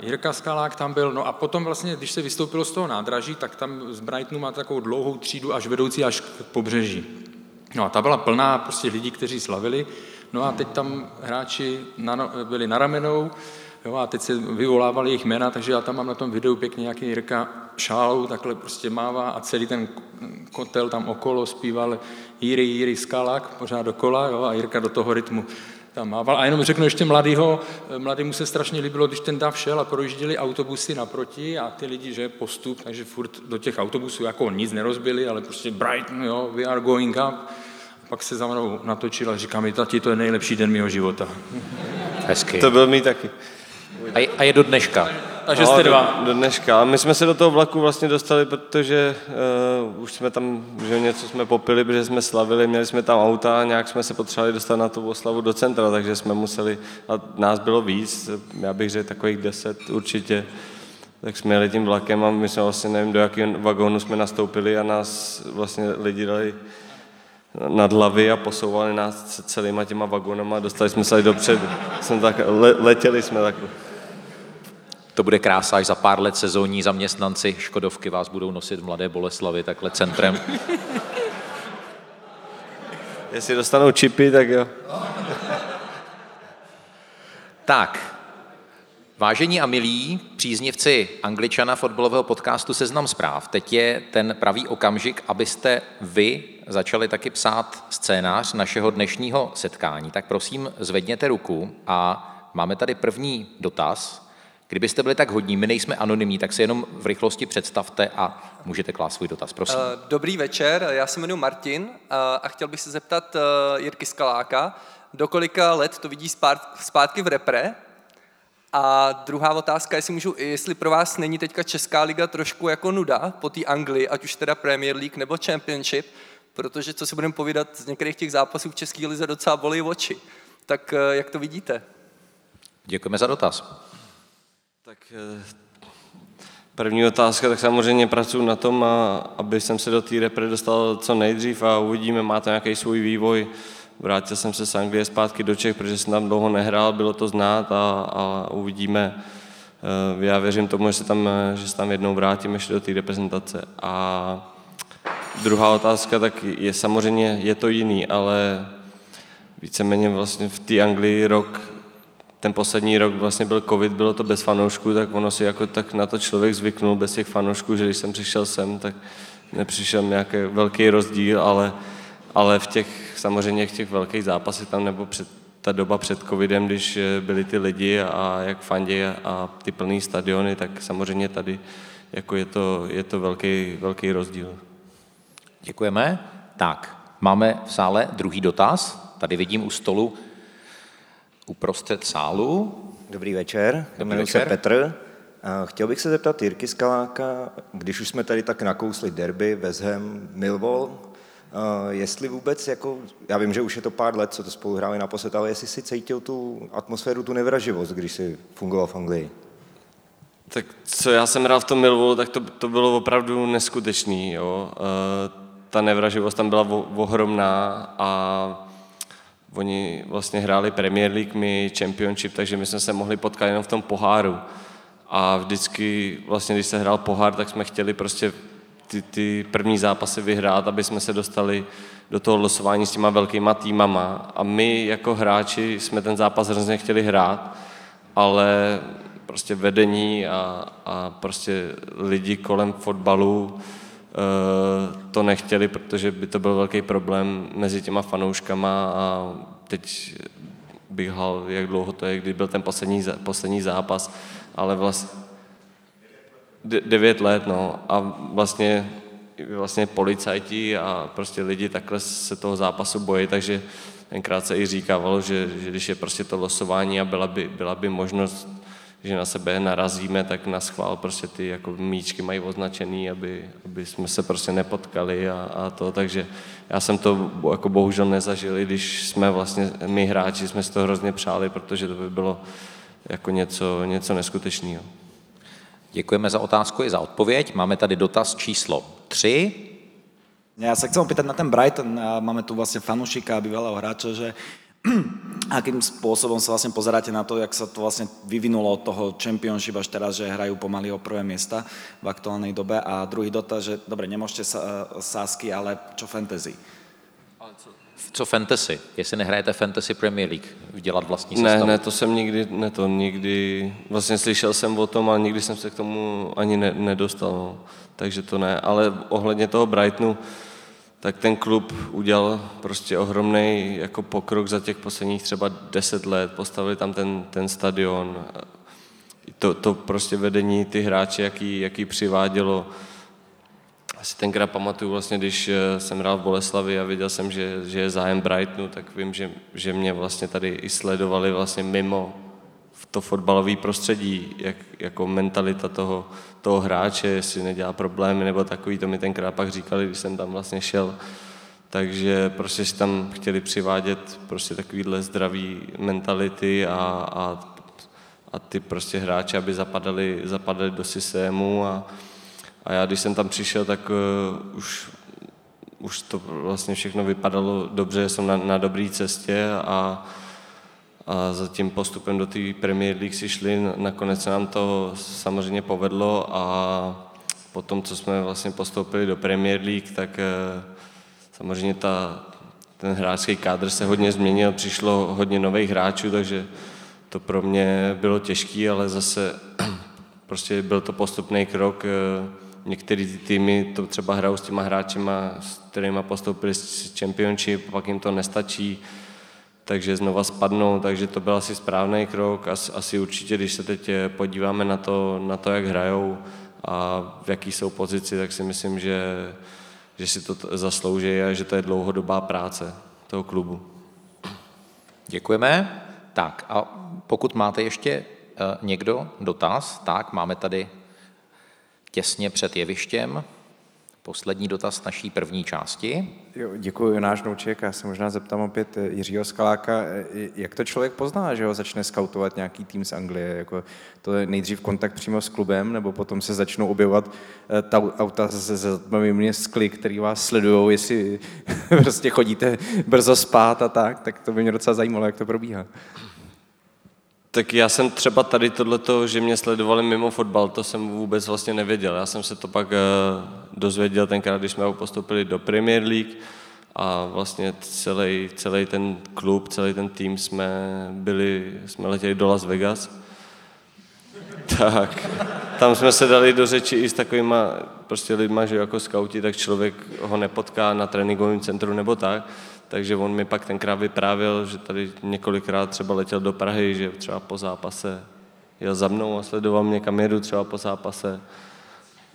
Jirka Skalák tam byl, no a potom vlastně, když se vystoupilo z toho nádraží, tak tam z Brightonu má takovou dlouhou třídu až vedoucí až k pobřeží. No a ta byla plná prostě lidí, kteří slavili. No a teď tam hráči na, byli na ramenou, jo, a teď se vyvolávali jejich jména, takže já tam mám na tom videu pěkně nějaký Jirka šálou, takhle prostě mává a celý ten kotel tam okolo zpíval Jiry, Jiry Skalák, pořád dokola, jo, a Jirka do toho rytmu tam mával. A jenom řeknu ještě mladýho, mladýmu se strašně líbilo, když ten dav šel a projížděli autobusy naproti a ty lidi, že postup, takže furt do těch autobusů jako nic nerozbili, ale prostě Brighton, jo, we are going up. Pak se za mnou natočil a říká mi, tati, to je nejlepší den mého života. Hezky. To byl mi taky. A je, a je do dneška. Takže no, jste dva. Do, do dneška. A my jsme se do toho vlaku vlastně dostali, protože uh, už jsme tam, že něco jsme popili, protože jsme slavili, měli jsme tam auta a nějak jsme se potřebovali dostat na tu oslavu do centra, takže jsme museli, a nás bylo víc, já bych řekl takových deset určitě, tak jsme jeli tím vlakem a my jsme vlastně nevím, do jakého vagónu jsme nastoupili a nás vlastně lidi dali nad hlavy a posouvali nás celýma těma vagónama, dostali jsme se dopředu. Jsme tak, le, letěli jsme takhle. To bude krása, až za pár let sezónní zaměstnanci Škodovky vás budou nosit v Mladé Boleslavy takhle centrem. Jestli dostanou čipy, tak jo. tak, Vážení a milí příznivci angličana fotbalového podcastu Seznam zpráv, teď je ten pravý okamžik, abyste vy začali taky psát scénář našeho dnešního setkání. Tak prosím, zvedněte ruku a máme tady první dotaz. Kdybyste byli tak hodní, my nejsme anonymní, tak se jenom v rychlosti představte a můžete klást svůj dotaz, prosím. Eh, dobrý večer, já se jmenuji Martin eh, a chtěl bych se zeptat eh, Jirky Skaláka, do kolika let to vidí zpátky v repre a druhá otázka, jestli můžu, jestli pro vás není teďka Česká liga trošku jako nuda po té Anglii, ať už teda Premier League nebo Championship, protože co si budeme povídat, z některých těch zápasů v České lize docela bolí oči. Tak jak to vidíte? Děkujeme za dotaz. Tak eh, první otázka, tak samozřejmě pracuji na tom, aby jsem se do té repre dostal co nejdřív a uvidíme, má to nějaký svůj vývoj. Vrátil jsem se z Anglie zpátky do Čech, protože jsem tam dlouho nehrál, bylo to znát a, a uvidíme. Eh, já věřím tomu, že se tam, že se tam jednou vrátím ještě do té reprezentace. A druhá otázka, tak je samozřejmě, je to jiný, ale víceméně vlastně v té Anglii rok, ten poslední rok vlastně byl covid, bylo to bez fanoušků, tak ono si jako tak na to člověk zvyknul bez těch fanoušků, že když jsem přišel sem, tak nepřišel nějaký velký rozdíl, ale, ale v těch samozřejmě v těch velkých zápasech tam nebo před, ta doba před covidem, když eh, byli ty lidi a jak fandí a ty plné stadiony, tak samozřejmě tady jako je to, je to velký, velký rozdíl. Děkujeme. Tak, máme v sále druhý dotaz. Tady vidím u stolu uprostřed sálu. Dobrý večer, jmenuji se Petr. Chtěl bych se zeptat Jirky Skaláka, když už jsme tady tak nakousli derby, Ham, Millwall, jestli vůbec, jako, já vím, že už je to pár let, co to spolu hráli naposled, ale jestli si cítil tu atmosféru, tu nevraživost, když si fungoval v Anglii? Tak co já jsem hrál v tom Millwallu, tak to, to bylo opravdu neskutečný. Jo. E, ta nevraživost tam byla ohromná a oni vlastně hráli Premier League, my Championship, takže my jsme se mohli potkat jenom v tom poháru. A vždycky, vlastně když se hrál pohár, tak jsme chtěli prostě ty, ty první zápasy vyhrát, aby jsme se dostali do toho losování s těma velkýma týmama. A my jako hráči jsme ten zápas hrozně chtěli hrát, ale prostě vedení a, a prostě lidi kolem fotbalu to nechtěli, protože by to byl velký problém mezi těma fanouškama a teď bych hal, jak dlouho to je, kdy byl ten poslední, poslední zápas, ale vlastně devět let, no, a vlastně vlastně policajti a prostě lidi takhle se toho zápasu bojí, takže tenkrát se i říkávalo, že, že když je prostě to losování a byla by, byla by možnost, že na sebe narazíme, tak na schvál prostě ty jako míčky mají označený, aby, aby jsme se prostě nepotkali a, a to, takže já jsem to jako bohužel nezažil, když jsme vlastně, my hráči jsme si to hrozně přáli, protože to by bylo jako něco, něco neskutečného. Děkujeme za otázku i za odpověď. Máme tady dotaz číslo 3. Ja sa chcem opýtať na ten Brighton. Máme tu vlastne fanúšika a bývalého hráča, že akým spôsobom sa vlastne pozeráte na to, jak sa to vlastne vyvinulo od toho championship až teraz, že hrajú pomaly o prvé miesta v aktuálnej dobe. A druhý dotaz, že dobre, nemôžete sa, sásky, ale čo fantasy? Co fantasy? Jestli nehrajete fantasy Premier League, dělat vlastní sestavu? Ne, ne, to jsem nikdy, ne, to nikdy, vlastně slyšel jsem o tom, ale nikdy jsem se k tomu ani ne, nedostal, no. takže to ne. Ale ohledně toho Brightonu, tak ten klub udělal prostě ohromný jako pokrok za těch posledních třeba deset let, postavili tam ten, ten stadion, to, to prostě vedení, ty hráče, jaký, jaký přivádělo, si tenkrát pamatuju vlastně, když eh, jsem hrál v Boleslavi a viděl jsem, že, že je zájem Brightonu, tak vím, že, že mě vlastně tady i sledovali vlastně mimo to fotbalové prostředí, jak, jako mentalita toho, toho hráče, jestli nedělá problémy nebo takový, to mi tenkrát pak říkali, když jsem tam vlastně šel. Takže prostě si tam chtěli přivádět prostě takovýhle zdravý mentality a, a, a ty prostě hráče, aby zapadali, zapadali do systému a, a já, když jsem tam přišel, tak uh, už, už to vlastně všechno vypadalo dobře, jsem na, na dobré cestě a, a za tím postupem do té Premier League si šli, nakonec se nám to samozřejmě povedlo a potom, co jsme vlastně postoupili do Premier League, tak uh, samozřejmě ta, ten hráčský kádr se hodně změnil, přišlo hodně nových hráčů, takže to pro mě bylo těžké, ale zase prostě byl to postupný krok, uh, Některé ty týmy to třeba hrajou s těma hráčima, s kterými postoupili z Championship, pak jim to nestačí, takže znova spadnou, takže to byl asi správný krok. Asi, asi určitě, když se teď podíváme na to, na to, jak hrajou a v jaký jsou pozici, tak si myslím, že, že si to zaslouží a že to je dlouhodobá práce toho klubu. Děkujeme. Tak a pokud máte ještě uh, někdo dotaz, tak máme tady těsně před jevištěm. Poslední dotaz naší první části. Jo, děkuji, Jonáš Nouček. Já se možná zeptám opět Jiřího Skaláka, jak to člověk pozná, že ho začne skautovat nějaký tým z Anglie? Jako to je nejdřív kontakt přímo s klubem, nebo potom se začnou objevovat eh, ta auta se zatmavými skly, který vás sledují, jestli prostě chodíte brzo spát a tak, tak to by mě docela zajímalo, jak to probíhá. Tak já jsem třeba tady tohleto, že mě sledovali mimo fotbal, to jsem vůbec vlastně nevěděl. Já jsem se to pak uh, dozvěděl tenkrát, když jsme postoupili do Premier League a vlastně celý, celý ten klub, celý ten tým jsme byli, jsme letěli do Las Vegas. Tak, tam jsme se dali do řeči i s takovýma prostě lidma, že jako skauti, tak člověk ho nepotká na tréninkovém centru nebo tak takže on mi pak tenkrát vyprávěl, že tady několikrát třeba letěl do Prahy, že třeba po zápase jel za mnou a sledoval mě, kam jedu třeba po zápase.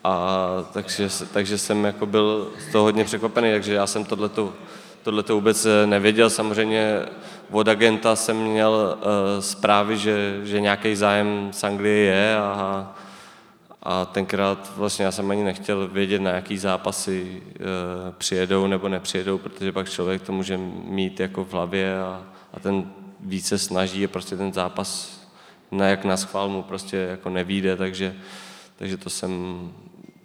A takže, takže jsem jako byl z toho hodně překvapený, takže já jsem tohleto, tohleto vůbec nevěděl. Samozřejmě od agenta jsem měl uh, zprávy, že, že nějaký zájem z Anglie je a, a tenkrát vlastně já jsem ani nechtěl vědět, na jaký zápasy e, přijedou nebo nepřijedou, protože pak člověk to může mít jako v hlavě a, a ten více snaží a prostě ten zápas na jak na schvál mu prostě jako nevíde, takže, takže to jsem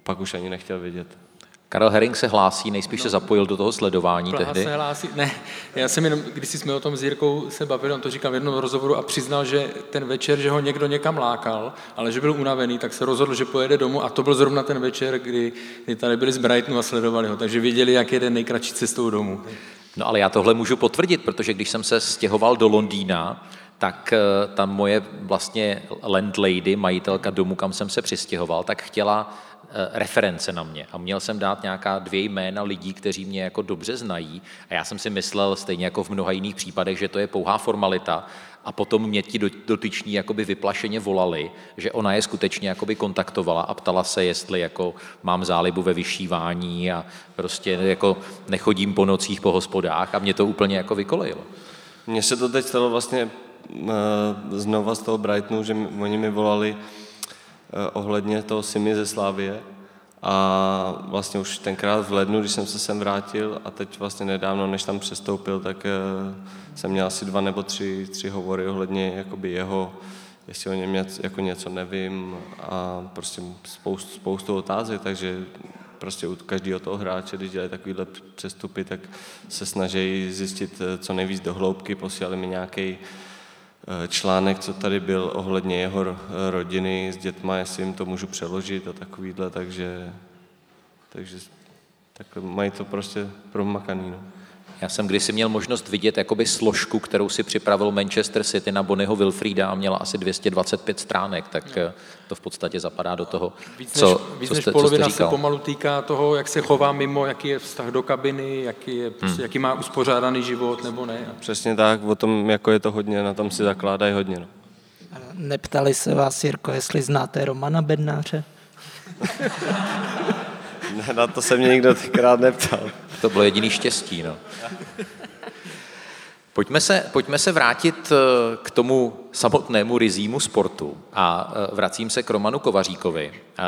pak už ani nechtěl vědět. Karel Herring se hlásí, nejspíš no. se zapojil do toho sledování Praha tehdy. se hlásí, ne, já jsem jenom, když jsme o tom s Jirkou se bavili, on to říkal v jednom rozhovoru a přiznal, že ten večer, že ho někdo někam lákal, ale že byl unavený, tak se rozhodl, že pojede domů a to byl zrovna ten večer, kdy, kdy tady byli z Brightonu a sledovali ho, takže věděli, jak jede nejkratší cestou domů. No ale já tohle můžu potvrdit, protože když jsem se stěhoval do Londýna, tak eh, ta moje vlastně landlady, majitelka domu, kam jsem se přistěhoval, tak chtěla reference na mě. A měl jsem dát nějaká dvě jména lidí, kteří mě jako dobře znají. A já jsem si myslel, stejně jako v mnoha jiných případech, že to je pouhá formalita. A potom mě ti dotyční jakoby vyplašeně volali, že ona je skutečně jakoby kontaktovala a ptala se, jestli jako mám zálibu ve vyšívání a prostě jako nechodím po nocích po hospodách. A mě to úplně jako vykolejilo. Mně se to teď stalo vlastně uh, znova z toho Brightonu, že oni mi volali ohledně toho Simi ze Slávie a vlastně už tenkrát v lednu, když jsem se sem vrátil a teď vlastně nedávno, než tam přestoupil, tak uh, jsem měl asi dva nebo tři, tři hovory ohledně jakoby jeho, jestli o něm něco, jako něco nevím a prostě spoustu, spoustu otázek, takže prostě u každého toho hráče, když dělají takovýhle přestupy, tak se snaží zjistit eh, co nejvíc do hloubky, posílali mi nějaký eh, článek, co tady byl ohledně jeho rodiny s dětma, jestli jim to můžu přeložit a takovýhle, takže, takže tak mají to prostě promakaný. No. Já jsem kdysi měl možnost vidět jakoby složku, kterou si připravil Manchester City na Bonnyho Wilfrida a měla asi 225 stránek, tak no. to v podstatě zapadá do toho, víc co, než, víc co než jste, polovina co jste říkal. se pomalu týká toho, jak se chová mimo, jaký je vztah do kabiny, jaký, je, prostě, hmm. jaký má uspořádaný život nebo ne. Přesně tak, o tom, jako je to hodně, na tom si zakládají hodně. No. Neptali se vás, Jirko, jestli znáte Romana Bednáře? ne, na to se mě nikdo tenkrát neptal. To bylo jediný štěstí, no. Pojďme se, pojďme se vrátit eh, k tomu samotnému rizímu sportu a eh, vracím se k Romanu Kovaříkovi. Eh,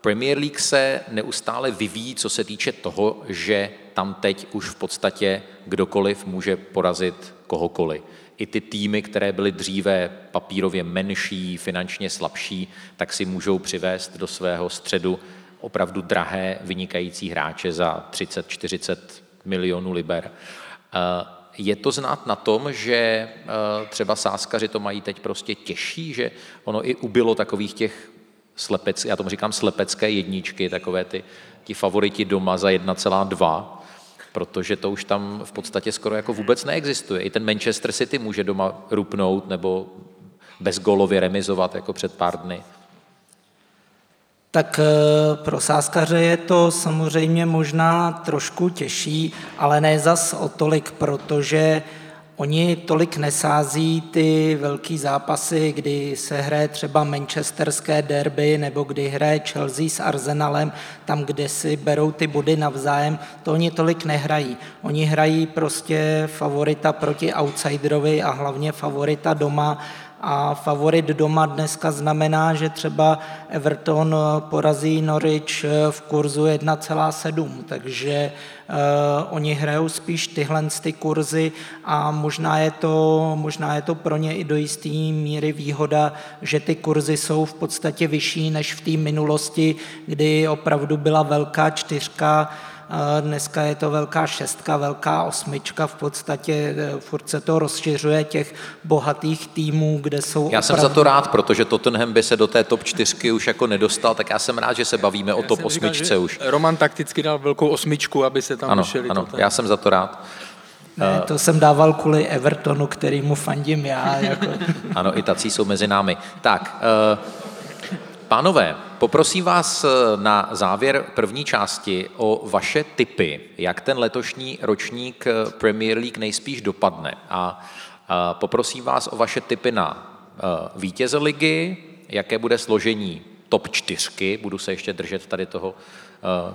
Premier League se neustále vyvíjí, co se týče toho, že tam teď už v podstatě kdokoliv může porazit kohokoliv. I ty týmy, které byly dříve papírově menší, finančně slabší, tak si můžou přivést do svého středu opravdu drahé, vynikající hráče za 30-40 milionů liber. Je to znát na tom, že eh, třeba sáskaři to mají teď prostě těžší, že ono i ubylo takových těch slepec, já tomu říkám slepecké jedničky, takové ty, ti favoriti doma za 1,2, protože to už tam v podstatě skoro jako vůbec neexistuje. I ten Manchester City může doma rupnout nebo bezgolově remizovat jako před pár dny tak eh, pro sáskaře je to samozřejmě možná trošku těžší, ale ne zas o tolik, protože oni tolik nesází ty velký zápasy, kdy se hraje třeba manchesterské derby nebo kdy hraje Chelsea s Arsenalem, tam, kde si berou ty body navzájem, to oni tolik nehrají. Oni hrají prostě favorita proti outsiderovi a hlavně favorita doma a favorit doma dneska znamená, že třeba Everton porazí Norwich v kurzu 1,7, takže uh, oni hrajou spíš tyhle ty kurzy a možná je, to, možná je to pro ně i do jisté míry výhoda, že ty kurzy jsou v podstatě vyšší než v té minulosti, kdy opravdu byla velká čtyřka, Dneska je to velká šestka, velká osmička, v podstatě e, furt se to rozšiřuje těch bohatých týmů, kde jsou Já jsem za to rád, protože Tottenham by se do té top čtyřky už jako nedostal, tak já jsem rád, že se bavíme já o top osmičce říkal, už. Roman takticky dal velkou osmičku, aby se tam ano, došeli. Ano, já jsem za to rád. Ne, to jsem dával kvůli Evertonu, kterýmu fandím já. Jako. ano, i tací jsou mezi námi. Tak, uh, Pánové, poprosím vás eh, na závěr první části o vaše tipy, jak ten letošní ročník eh, Premier League nejspíš dopadne. A poprosím vás o vaše tipy na eh, vítěze ligy, jaké bude složení top čtyřky, budu se ještě držet tady toho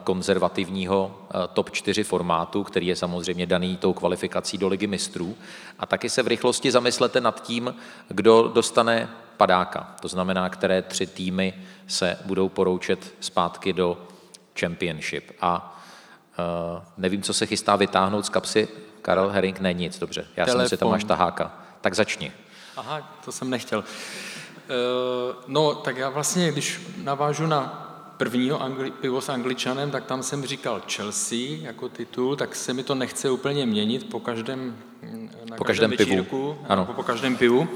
konzervativního top 4 formátu, který je samozřejmě daný tou kvalifikací do ligy mistrů. A taky se v rychlosti zamyslete nad tím, kdo dostane padáka. To znamená, které tři týmy se budou poroučet zpátky do Championship. A uh, nevím, co se chystá vytáhnout z kapsy. Karel Herring, ne nic, dobře. Já Telefon. jsem si tam máš taháka. Tak začni. Aha, to jsem nechtěl. Uh, no, tak já vlastně, když navážu na prvního angli- pivo s angličanem, tak tam jsem říkal Chelsea jako titul, tak se mi to nechce úplně měnit po každém, na po každém, každém pivu. Ano. Po, po každém pivu.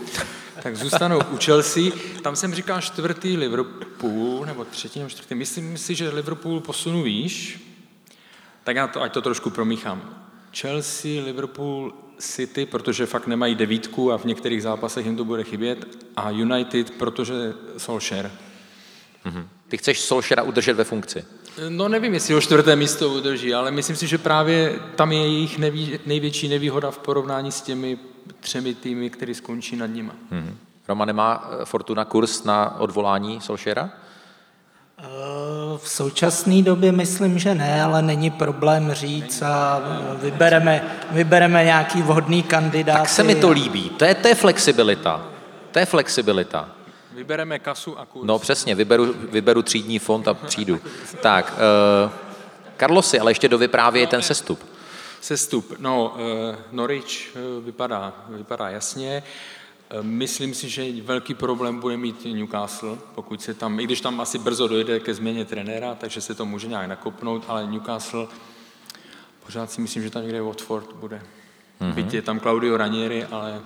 Tak zůstanu u Chelsea. Tam jsem říkal čtvrtý Liverpool, nebo třetí nebo čtvrtý. Myslím si, že Liverpool posunu výš, tak já to, ať to trošku promíchám. Chelsea, Liverpool, City, protože fakt nemají devítku a v některých zápasech jim to bude chybět. A United, protože Solskjaer. Mm-hmm. Ty chceš Solšera udržet ve funkci? No nevím, jestli ho čtvrté místo udrží, ale myslím si, že právě tam je jejich neví, největší nevýhoda v porovnání s těmi třemi týmy, které skončí nad nima. Hmm. Roma, nemá eh, Fortuna kurz na odvolání Solšera? Eh, v současné době myslím, že ne, ale není problém říct a vybereme, vybereme nějaký vhodný kandidát. Tak se mi to líbí. To je, to je flexibilita. To je flexibilita. Vybereme kasu a kurz. No přesně, vyberu, vyberu třídní fond a přijdu. tak, uh, Karlosi, ale ještě dovyprávěj ten sestup. Sestup, no, uh, Norwich uh, vypadá, vypadá jasně. Myslím si, že velký problém bude mít Newcastle, pokud se tam, i když tam asi brzo dojde ke změně trenéra, takže se to může nějak nakopnout, ale Newcastle, pořád si myslím, že tam někde Watford bude. Mm-hmm. Byť je tam Claudio Ranieri, ale,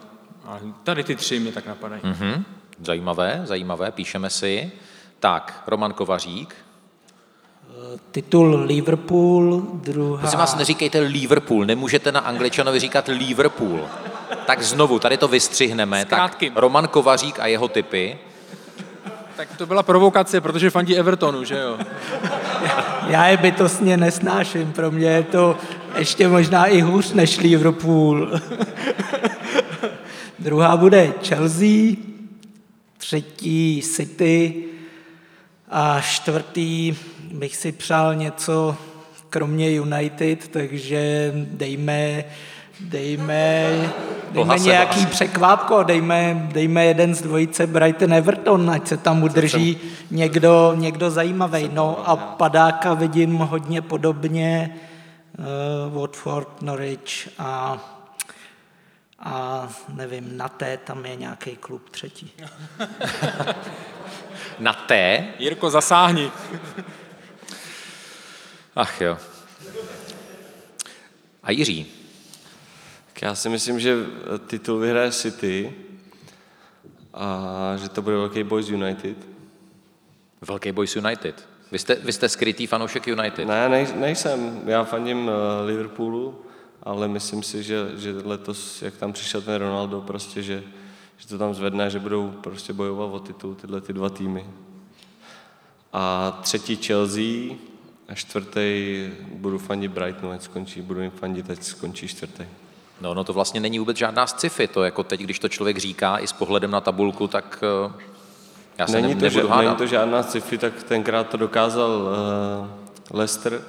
ale tady ty tři mě tak napadají. Mm-hmm. Zajímavé, zajímavé, píšeme si. Tak, Roman Kovařík. Titul Liverpool, druhá... Prosím vás, neříkejte Liverpool, nemůžete na angličanovi říkat Liverpool. Tak znovu, tady to vystřihneme. Tak Roman Kovařík a jeho typy. Tak to byla provokace, protože fandí Evertonu, že jo? Já je bytostně nesnáším, pro mě je to ještě možná i hůř než Liverpool. Druhá bude Chelsea, třetí City a čtvrtý bych si přál něco kromě United, takže dejme, dejme, dejme nějaký překvápko, dejme, dejme jeden z dvojice Brighton Everton, ať se tam udrží někdo, někdo zajímavý. No a padáka vidím hodně podobně uh, Watford, Norwich a a nevím, na té tam je nějaký klub třetí. na té? Jirko, zasáhni. Ach jo. A Jiří? Já si myslím, že titul vyhraje City a že to bude velký Boys United. Velký Boys United. Vy jste, vy jste skrytý fanoušek United? Ne, nej, nejsem. Já fandím eh, Liverpoolu ale myslím si, že, že letos, jak tam přišel ten Ronaldo, prostě, že, že to tam zvedne, že budou prostě bojovat o titul tyhle ty dva týmy. A třetí Chelsea a čtvrtý budu fandit Brightonu, ať skončí, budu jim fandit, ať skončí čtvrtý. No, no to vlastně není vůbec žádná sci-fi, to jako teď, když to člověk říká i s pohledem na tabulku, tak uh, já se není ne, to, nebudu že, Není to žádná sci-fi, tak tenkrát to dokázal uh, Leicester,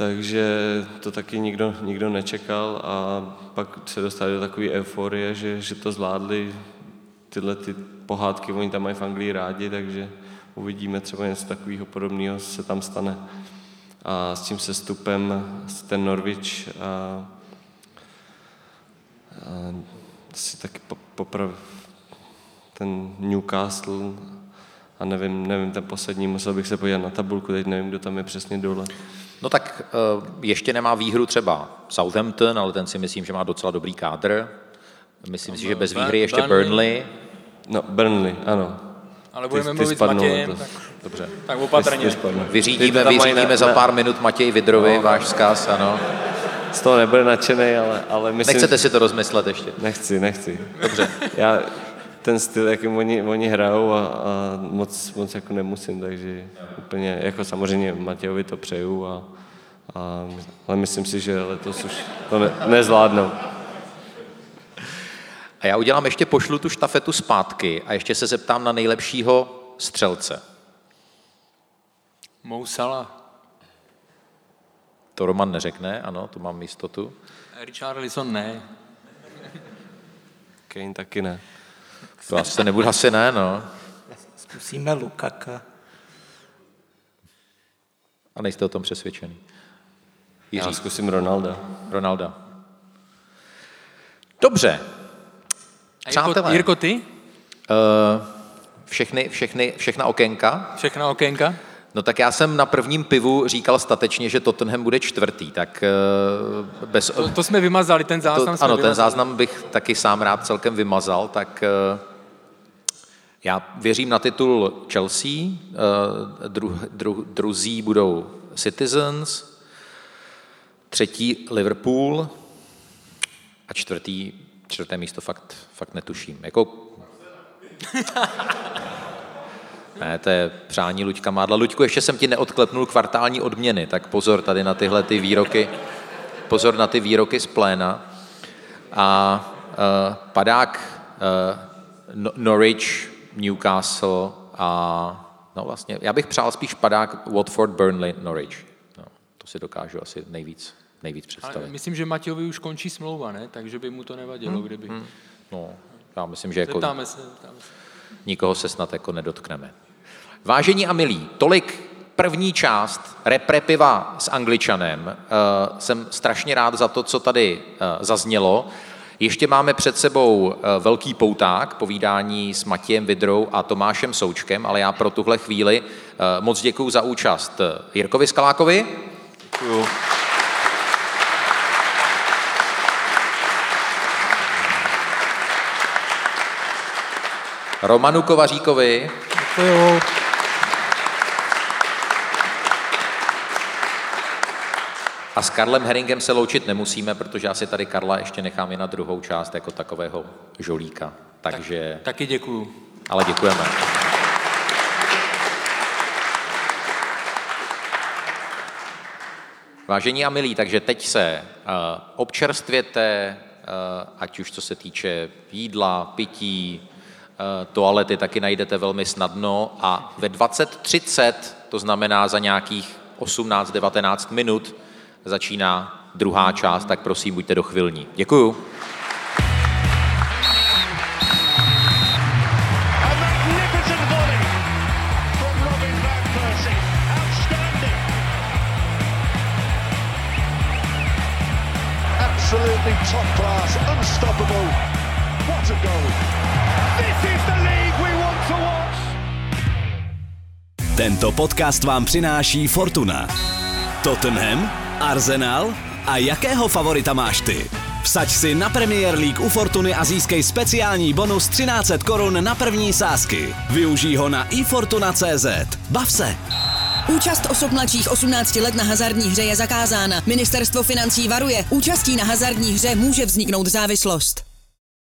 takže to taky nikdo, nikdo nečekal a pak se dostali do takové euforie, že, že to zvládli tyhle ty pohádky, oni tam mají v Anglii rádi, takže uvidíme třeba něco takového podobného se tam stane. A s tím sestupem ten Norwich a, a si taky poprav, ten Newcastle a nevím, nevím, ten poslední, musel bych se podívat na tabulku, teď nevím, kdo tam je přesně dole. No tak eh, ještě nemá výhru třeba Southampton, ale ten si myslím, že má docela dobrý kádr. Myslím si, že bez výhry ještě Burnley. No, Burnley, ano. Ale budeme ty, ty mluvit s Matějem, tak, Dobře. tak opatrně. Vyřídíme, vyřídíme za pár minut Matěj Vidrovi, no. váš vzkaz, ano. Z toho nebude nadšený, ale, ale myslím... Nechcete si to rozmyslet ještě? Nechci, nechci. Dobře. Já ten styl, jakým oni, oni hrajou a, a moc, moc jako nemusím, takže úplně, jako samozřejmě Matějovi to přeju, a, a, ale myslím si, že letos už to ne, nezvládnou. A já udělám ještě, pošlu tu štafetu zpátky a ještě se zeptám na nejlepšího střelce. Mousala. To Roman neřekne, ano, tu mám jistotu. Richard Lisson ne. Kane taky ne. To asi nebude, asi ne, no. Zkusíme Lukaka. A nejste o tom přesvědčený. Jiří. Já zkusím Ronalda. Ronalda. Dobře. Přátelé. Jirko, ty? Uh, všechny, všechny, všechna okénka. Všechna okénka. No tak já jsem na prvním pivu říkal statečně, že Tottenham bude čtvrtý, tak uh, bez... To, to jsme vymazali, ten záznam to, Ano, vymazali. ten záznam bych taky sám rád celkem vymazal, tak uh, já věřím na titul Chelsea, uh, dru, dru, druzí budou Citizens, třetí Liverpool a čtvrtý, čtvrté místo fakt, fakt netuším. Jako... Ne, to je přání Luďka Mádla. Luďku, ještě jsem ti neodklepnul kvartální odměny, tak pozor tady na tyhle ty výroky. Pozor na ty výroky z pléna. A uh, padák uh, Norwich, Newcastle a no vlastně, já bych přál spíš padák Watford, Burnley, Norwich. No, to si dokážu asi nejvíc, nejvíc představit. Ale myslím, že Matějovi už končí smlouva, ne? Takže by mu to nevadilo, hmm. kdyby... Hmm. No, já myslím, že jako... Zeptáme se, zeptáme se. Nikoho se snad jako nedotkneme. Vážení a milí, tolik první část repre piva s Angličanem. Uh, jsem strašně rád za to, co tady uh, zaznělo. Ještě máme před sebou uh, velký pouták, povídání s Matějem Vidrou a Tomášem Součkem, ale já pro tuhle chvíli moc děkuji za účast Jirkovi Skalákovi. Děkuju. Romanu Kovaříkovi. Děkuju. A s Karlem Heringem se loučit nemusíme, protože asi tady Karla ještě necháme na druhou část jako takového žolíka. Takže... Tak, taky děkuju. Ale děkujeme. Vážení a milí, takže teď se uh, občerstvěte, uh, ať už co se týče jídla, pití, uh, toalety taky najdete velmi snadno a ve 20.30, to znamená za nějakých 18-19 minut, začíná druhá část, tak prosím, buďte dochvilní. Děkuju. Absolutely top class, unstoppable. What a goal. This is the league we want to watch. Tento podcast vám přináší Fortuna. Tottenham Arsenal? A jakého favorita máš ty? Vsaď si na Premier League u Fortuny a získej speciální bonus 1300 korun na první sázky. Využij ho na ifortuna.cz. Bav se! Účast osob mladších 18 let na hazardní hře je zakázána. Ministerstvo financí varuje, účastí na hazardní hře může vzniknout závislost.